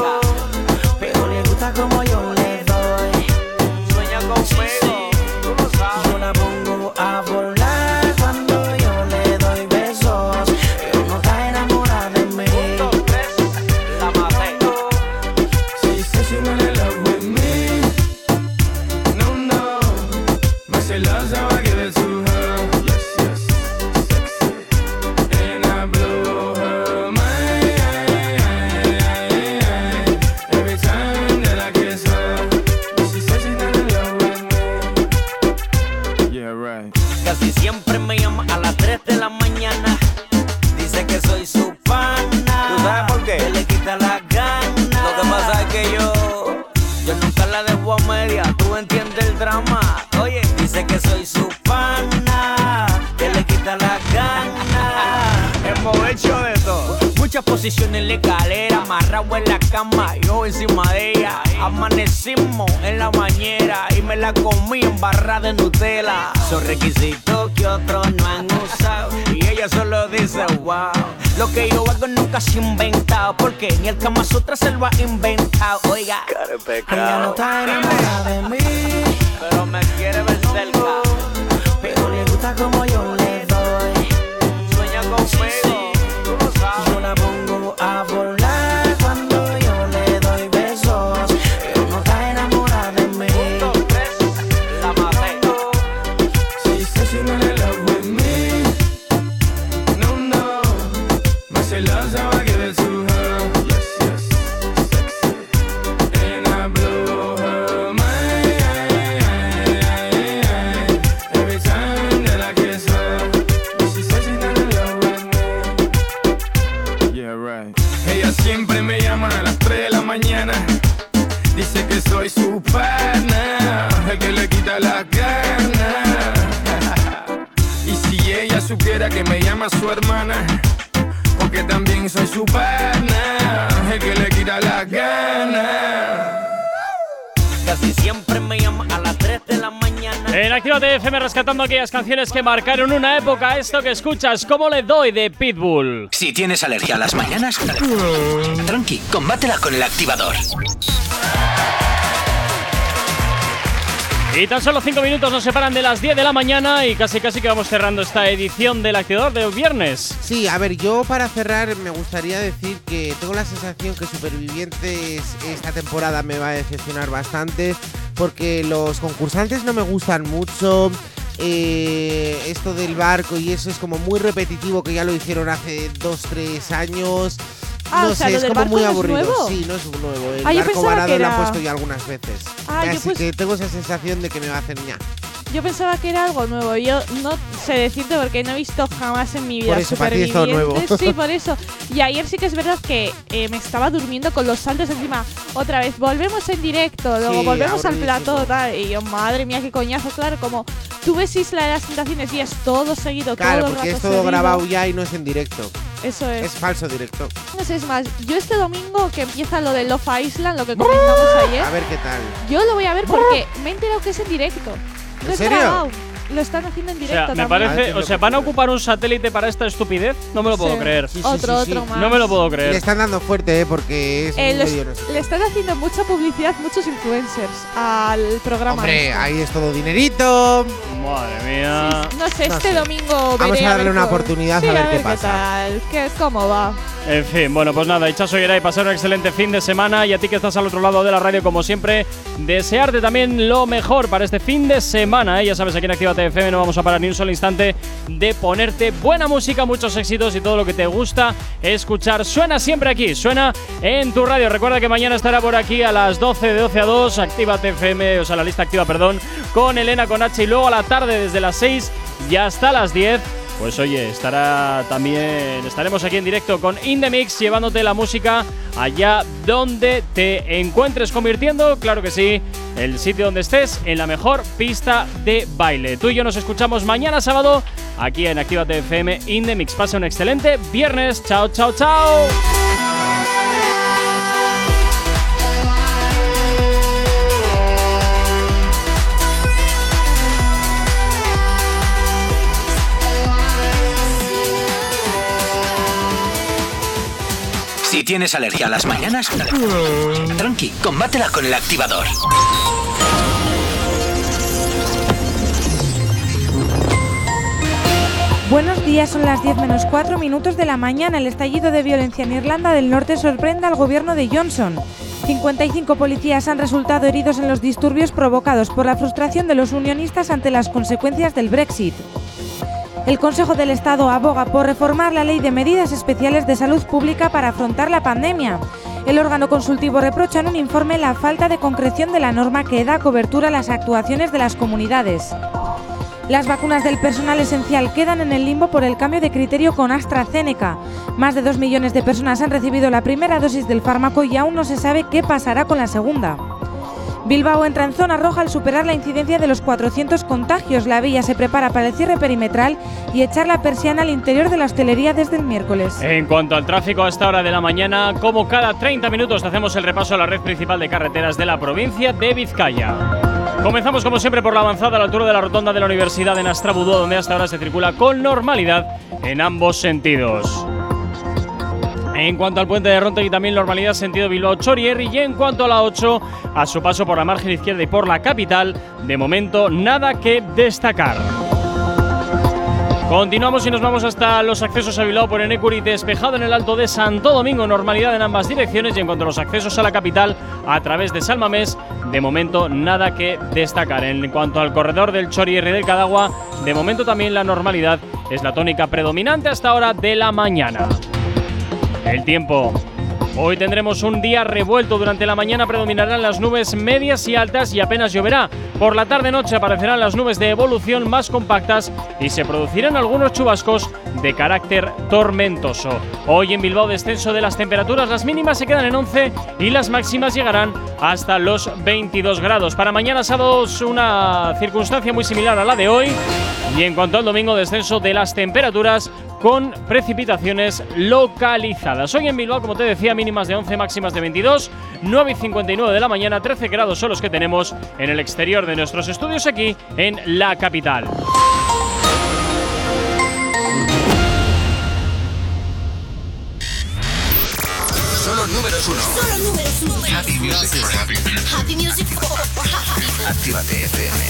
Muchas posiciones en la escalera, amarrado en la cama, yo encima de ella. Amanecimos en la bañera y me la comí en barra de Nutella. Son requisitos que otros no han usado y ella solo dice wow. Lo que yo hago nunca se ha inventado porque ni el Kama Sutra se lo ha inventado. Oiga, Ella no está enamorada de mí. pero me quiere ver cerca. Pero le gusta como yo le doy. Sueña conmigo, tú supiera que me llama su hermana, porque también soy su pana, el que le quita la gana. Casi siempre me llama a las 3 de la mañana. En Actívate FM rescatando aquellas canciones que marcaron una época. Esto que escuchas, ¿cómo le doy de Pitbull? Si tienes alergia a las mañanas, tranqui, combátela con el activador. Y tan solo 5 minutos nos separan de las 10 de la mañana y casi casi que vamos cerrando esta edición del activador de viernes. Sí, a ver, yo para cerrar me gustaría decir que tengo la sensación que Supervivientes esta temporada me va a decepcionar bastante porque los concursantes no me gustan mucho. eh, esto del barco y eso es como muy repetitivo que ya lo hicieron hace 2-3 años. Ah, no o sea, sé, ¿lo es del como barco muy no es aburrido. nuevo? Sí, no es nuevo. El Ah, yo barco pensaba varado que lo era- puesto ya algunas veces. Ah, yo Así pues- que tengo esa sensación de que me va a hacer ña. Yo pensaba que era algo nuevo. Yo no sé decirte porque no he visto jamás en mi vida Por eso, para ti es todo supervivientes. Sí, por eso. Y ayer sí que es verdad que eh, me estaba durmiendo con los saltos encima. Otra vez, volvemos en directo, luego Sí, volvemos al aburridísimo. plató, tal. Y yo, madre mía, qué coñazo. Claro, como tú ves Isla de las Tentaciones y es todo seguido, Claro, todo el porque rato es todo seguido. grabado ya y no es en directo. Eso es. Es falso directo. No sé, es más, yo este domingo que empieza lo de Love Island, lo que comentamos ayer, A ver qué tal. yo lo voy a ver porque me he enterado que es en directo. ¿En serio? grabado. Lo están haciendo en O directo sea, me también. parece, o sea, van a ocupar un satélite para esta estupidez. No me lo puedo Sí. creer. Sí, sí, Otro, sí, sí. otro más. No me lo puedo Le creer. están dando fuerte, ¿eh? Porque es Eh, un medio, le están haciendo mucha publicidad muchos influencers al programa. Hombre, este. ahí es todo dinerito. Madre mía. No sé, no este sé. domingo Vamos veré a darle ver una cómo- oportunidad Sí, a ver qué pasa. tal, qué- cómo va. En fin, bueno, pues nada, Ichazo y pasar un excelente fin de semana y a ti que estás al otro lado de la radio, como siempre, desearte también lo mejor para este fin de semana. ¿eh? Ya sabes, aquí en Actívate FM no vamos a parar ni un solo instante de ponerte buena música, muchos éxitos y todo lo que te gusta escuchar. Suena siempre aquí, suena en tu radio. Recuerda que mañana estará por aquí a las 12, de 12 a 2, Actívate FM, o sea, la lista activa, perdón, con Elena con H y luego a la tarde desde las 6 y hasta las 10. Pues oye, estará también estaremos aquí en directo con In The Mix llevándote la música allá donde te encuentres convirtiendo, claro que sí, el sitio donde estés en la mejor pista de baile. Tú y yo nos escuchamos mañana sábado aquí en Actívate FM In The Mix. Pasa un excelente viernes. Chao, chao, chao. Tienes alergia a las mañanas, tranqui, combátela con el activador. Buenos días, son las 10 menos 4 minutos de la mañana. El estallido de violencia en Irlanda del Norte sorprende al gobierno de Johnson. 55 policías han resultado heridos en los disturbios provocados por la frustración de los unionistas ante las consecuencias del Brexit. El Consejo del Estado aboga por reformar la ley de medidas especiales de salud pública para afrontar la pandemia. El órgano consultivo reprocha en un informe la falta de concreción de la norma que da cobertura a las actuaciones de las comunidades. Las vacunas del personal esencial quedan en el limbo por el cambio de criterio con AstraZeneca. Más de 2 millones de personas han recibido la primera dosis del fármaco y aún no se sabe qué pasará con la segunda. Bilbao entra en zona roja al superar la incidencia de los 400 contagios. La villa se prepara para el cierre perimetral y echar la persiana al interior de la hostelería desde el miércoles. En cuanto al tráfico a esta hora de la mañana, como cada 30 minutos hacemos el repaso a la red principal de carreteras de la provincia de Vizcaya. Comenzamos como siempre por la avanzada a la altura de la rotonda de la Universidad de Nastrabudú, donde hasta ahora se circula con normalidad en ambos sentidos. En cuanto al puente de Rontegui también normalidad sentido Bilbao Chorierri y en cuanto a la 8 a su paso por la margen izquierda y por la capital, de momento nada que destacar. Continuamos y nos vamos hasta los accesos a Bilbao por Enecuri, despejado en el Alto de Santo Domingo, normalidad en ambas direcciones y en cuanto a los accesos a la capital a través de Salmamés, de momento nada que destacar. En cuanto al corredor del Chorierri del Cadagua, de momento también la normalidad es la tónica predominante hasta hora de la mañana. El tiempo. Hoy tendremos un día revuelto. Durante la mañana predominarán las nubes medias y altas y apenas lloverá. Por la tarde-noche aparecerán las nubes de evolución más compactas y se producirán algunos chubascos de carácter tormentoso. Hoy en Bilbao descenso de las temperaturas. Las mínimas se quedan en 11 y las máximas llegarán hasta los 22 grados. Para mañana sábado una circunstancia muy similar a la de hoy. Y en cuanto al domingo descenso de las temperaturas con precipitaciones localizadas. Hoy en Bilbao, como te decía, mínimas de 11, máximas de 22, 9 y 59 de la mañana, 13 grados son los que tenemos en el exterior de nuestros estudios aquí en la capital. Solo números uno. Solo números uno. Happy Music for Happy Happy Music for happy. Actívate FM.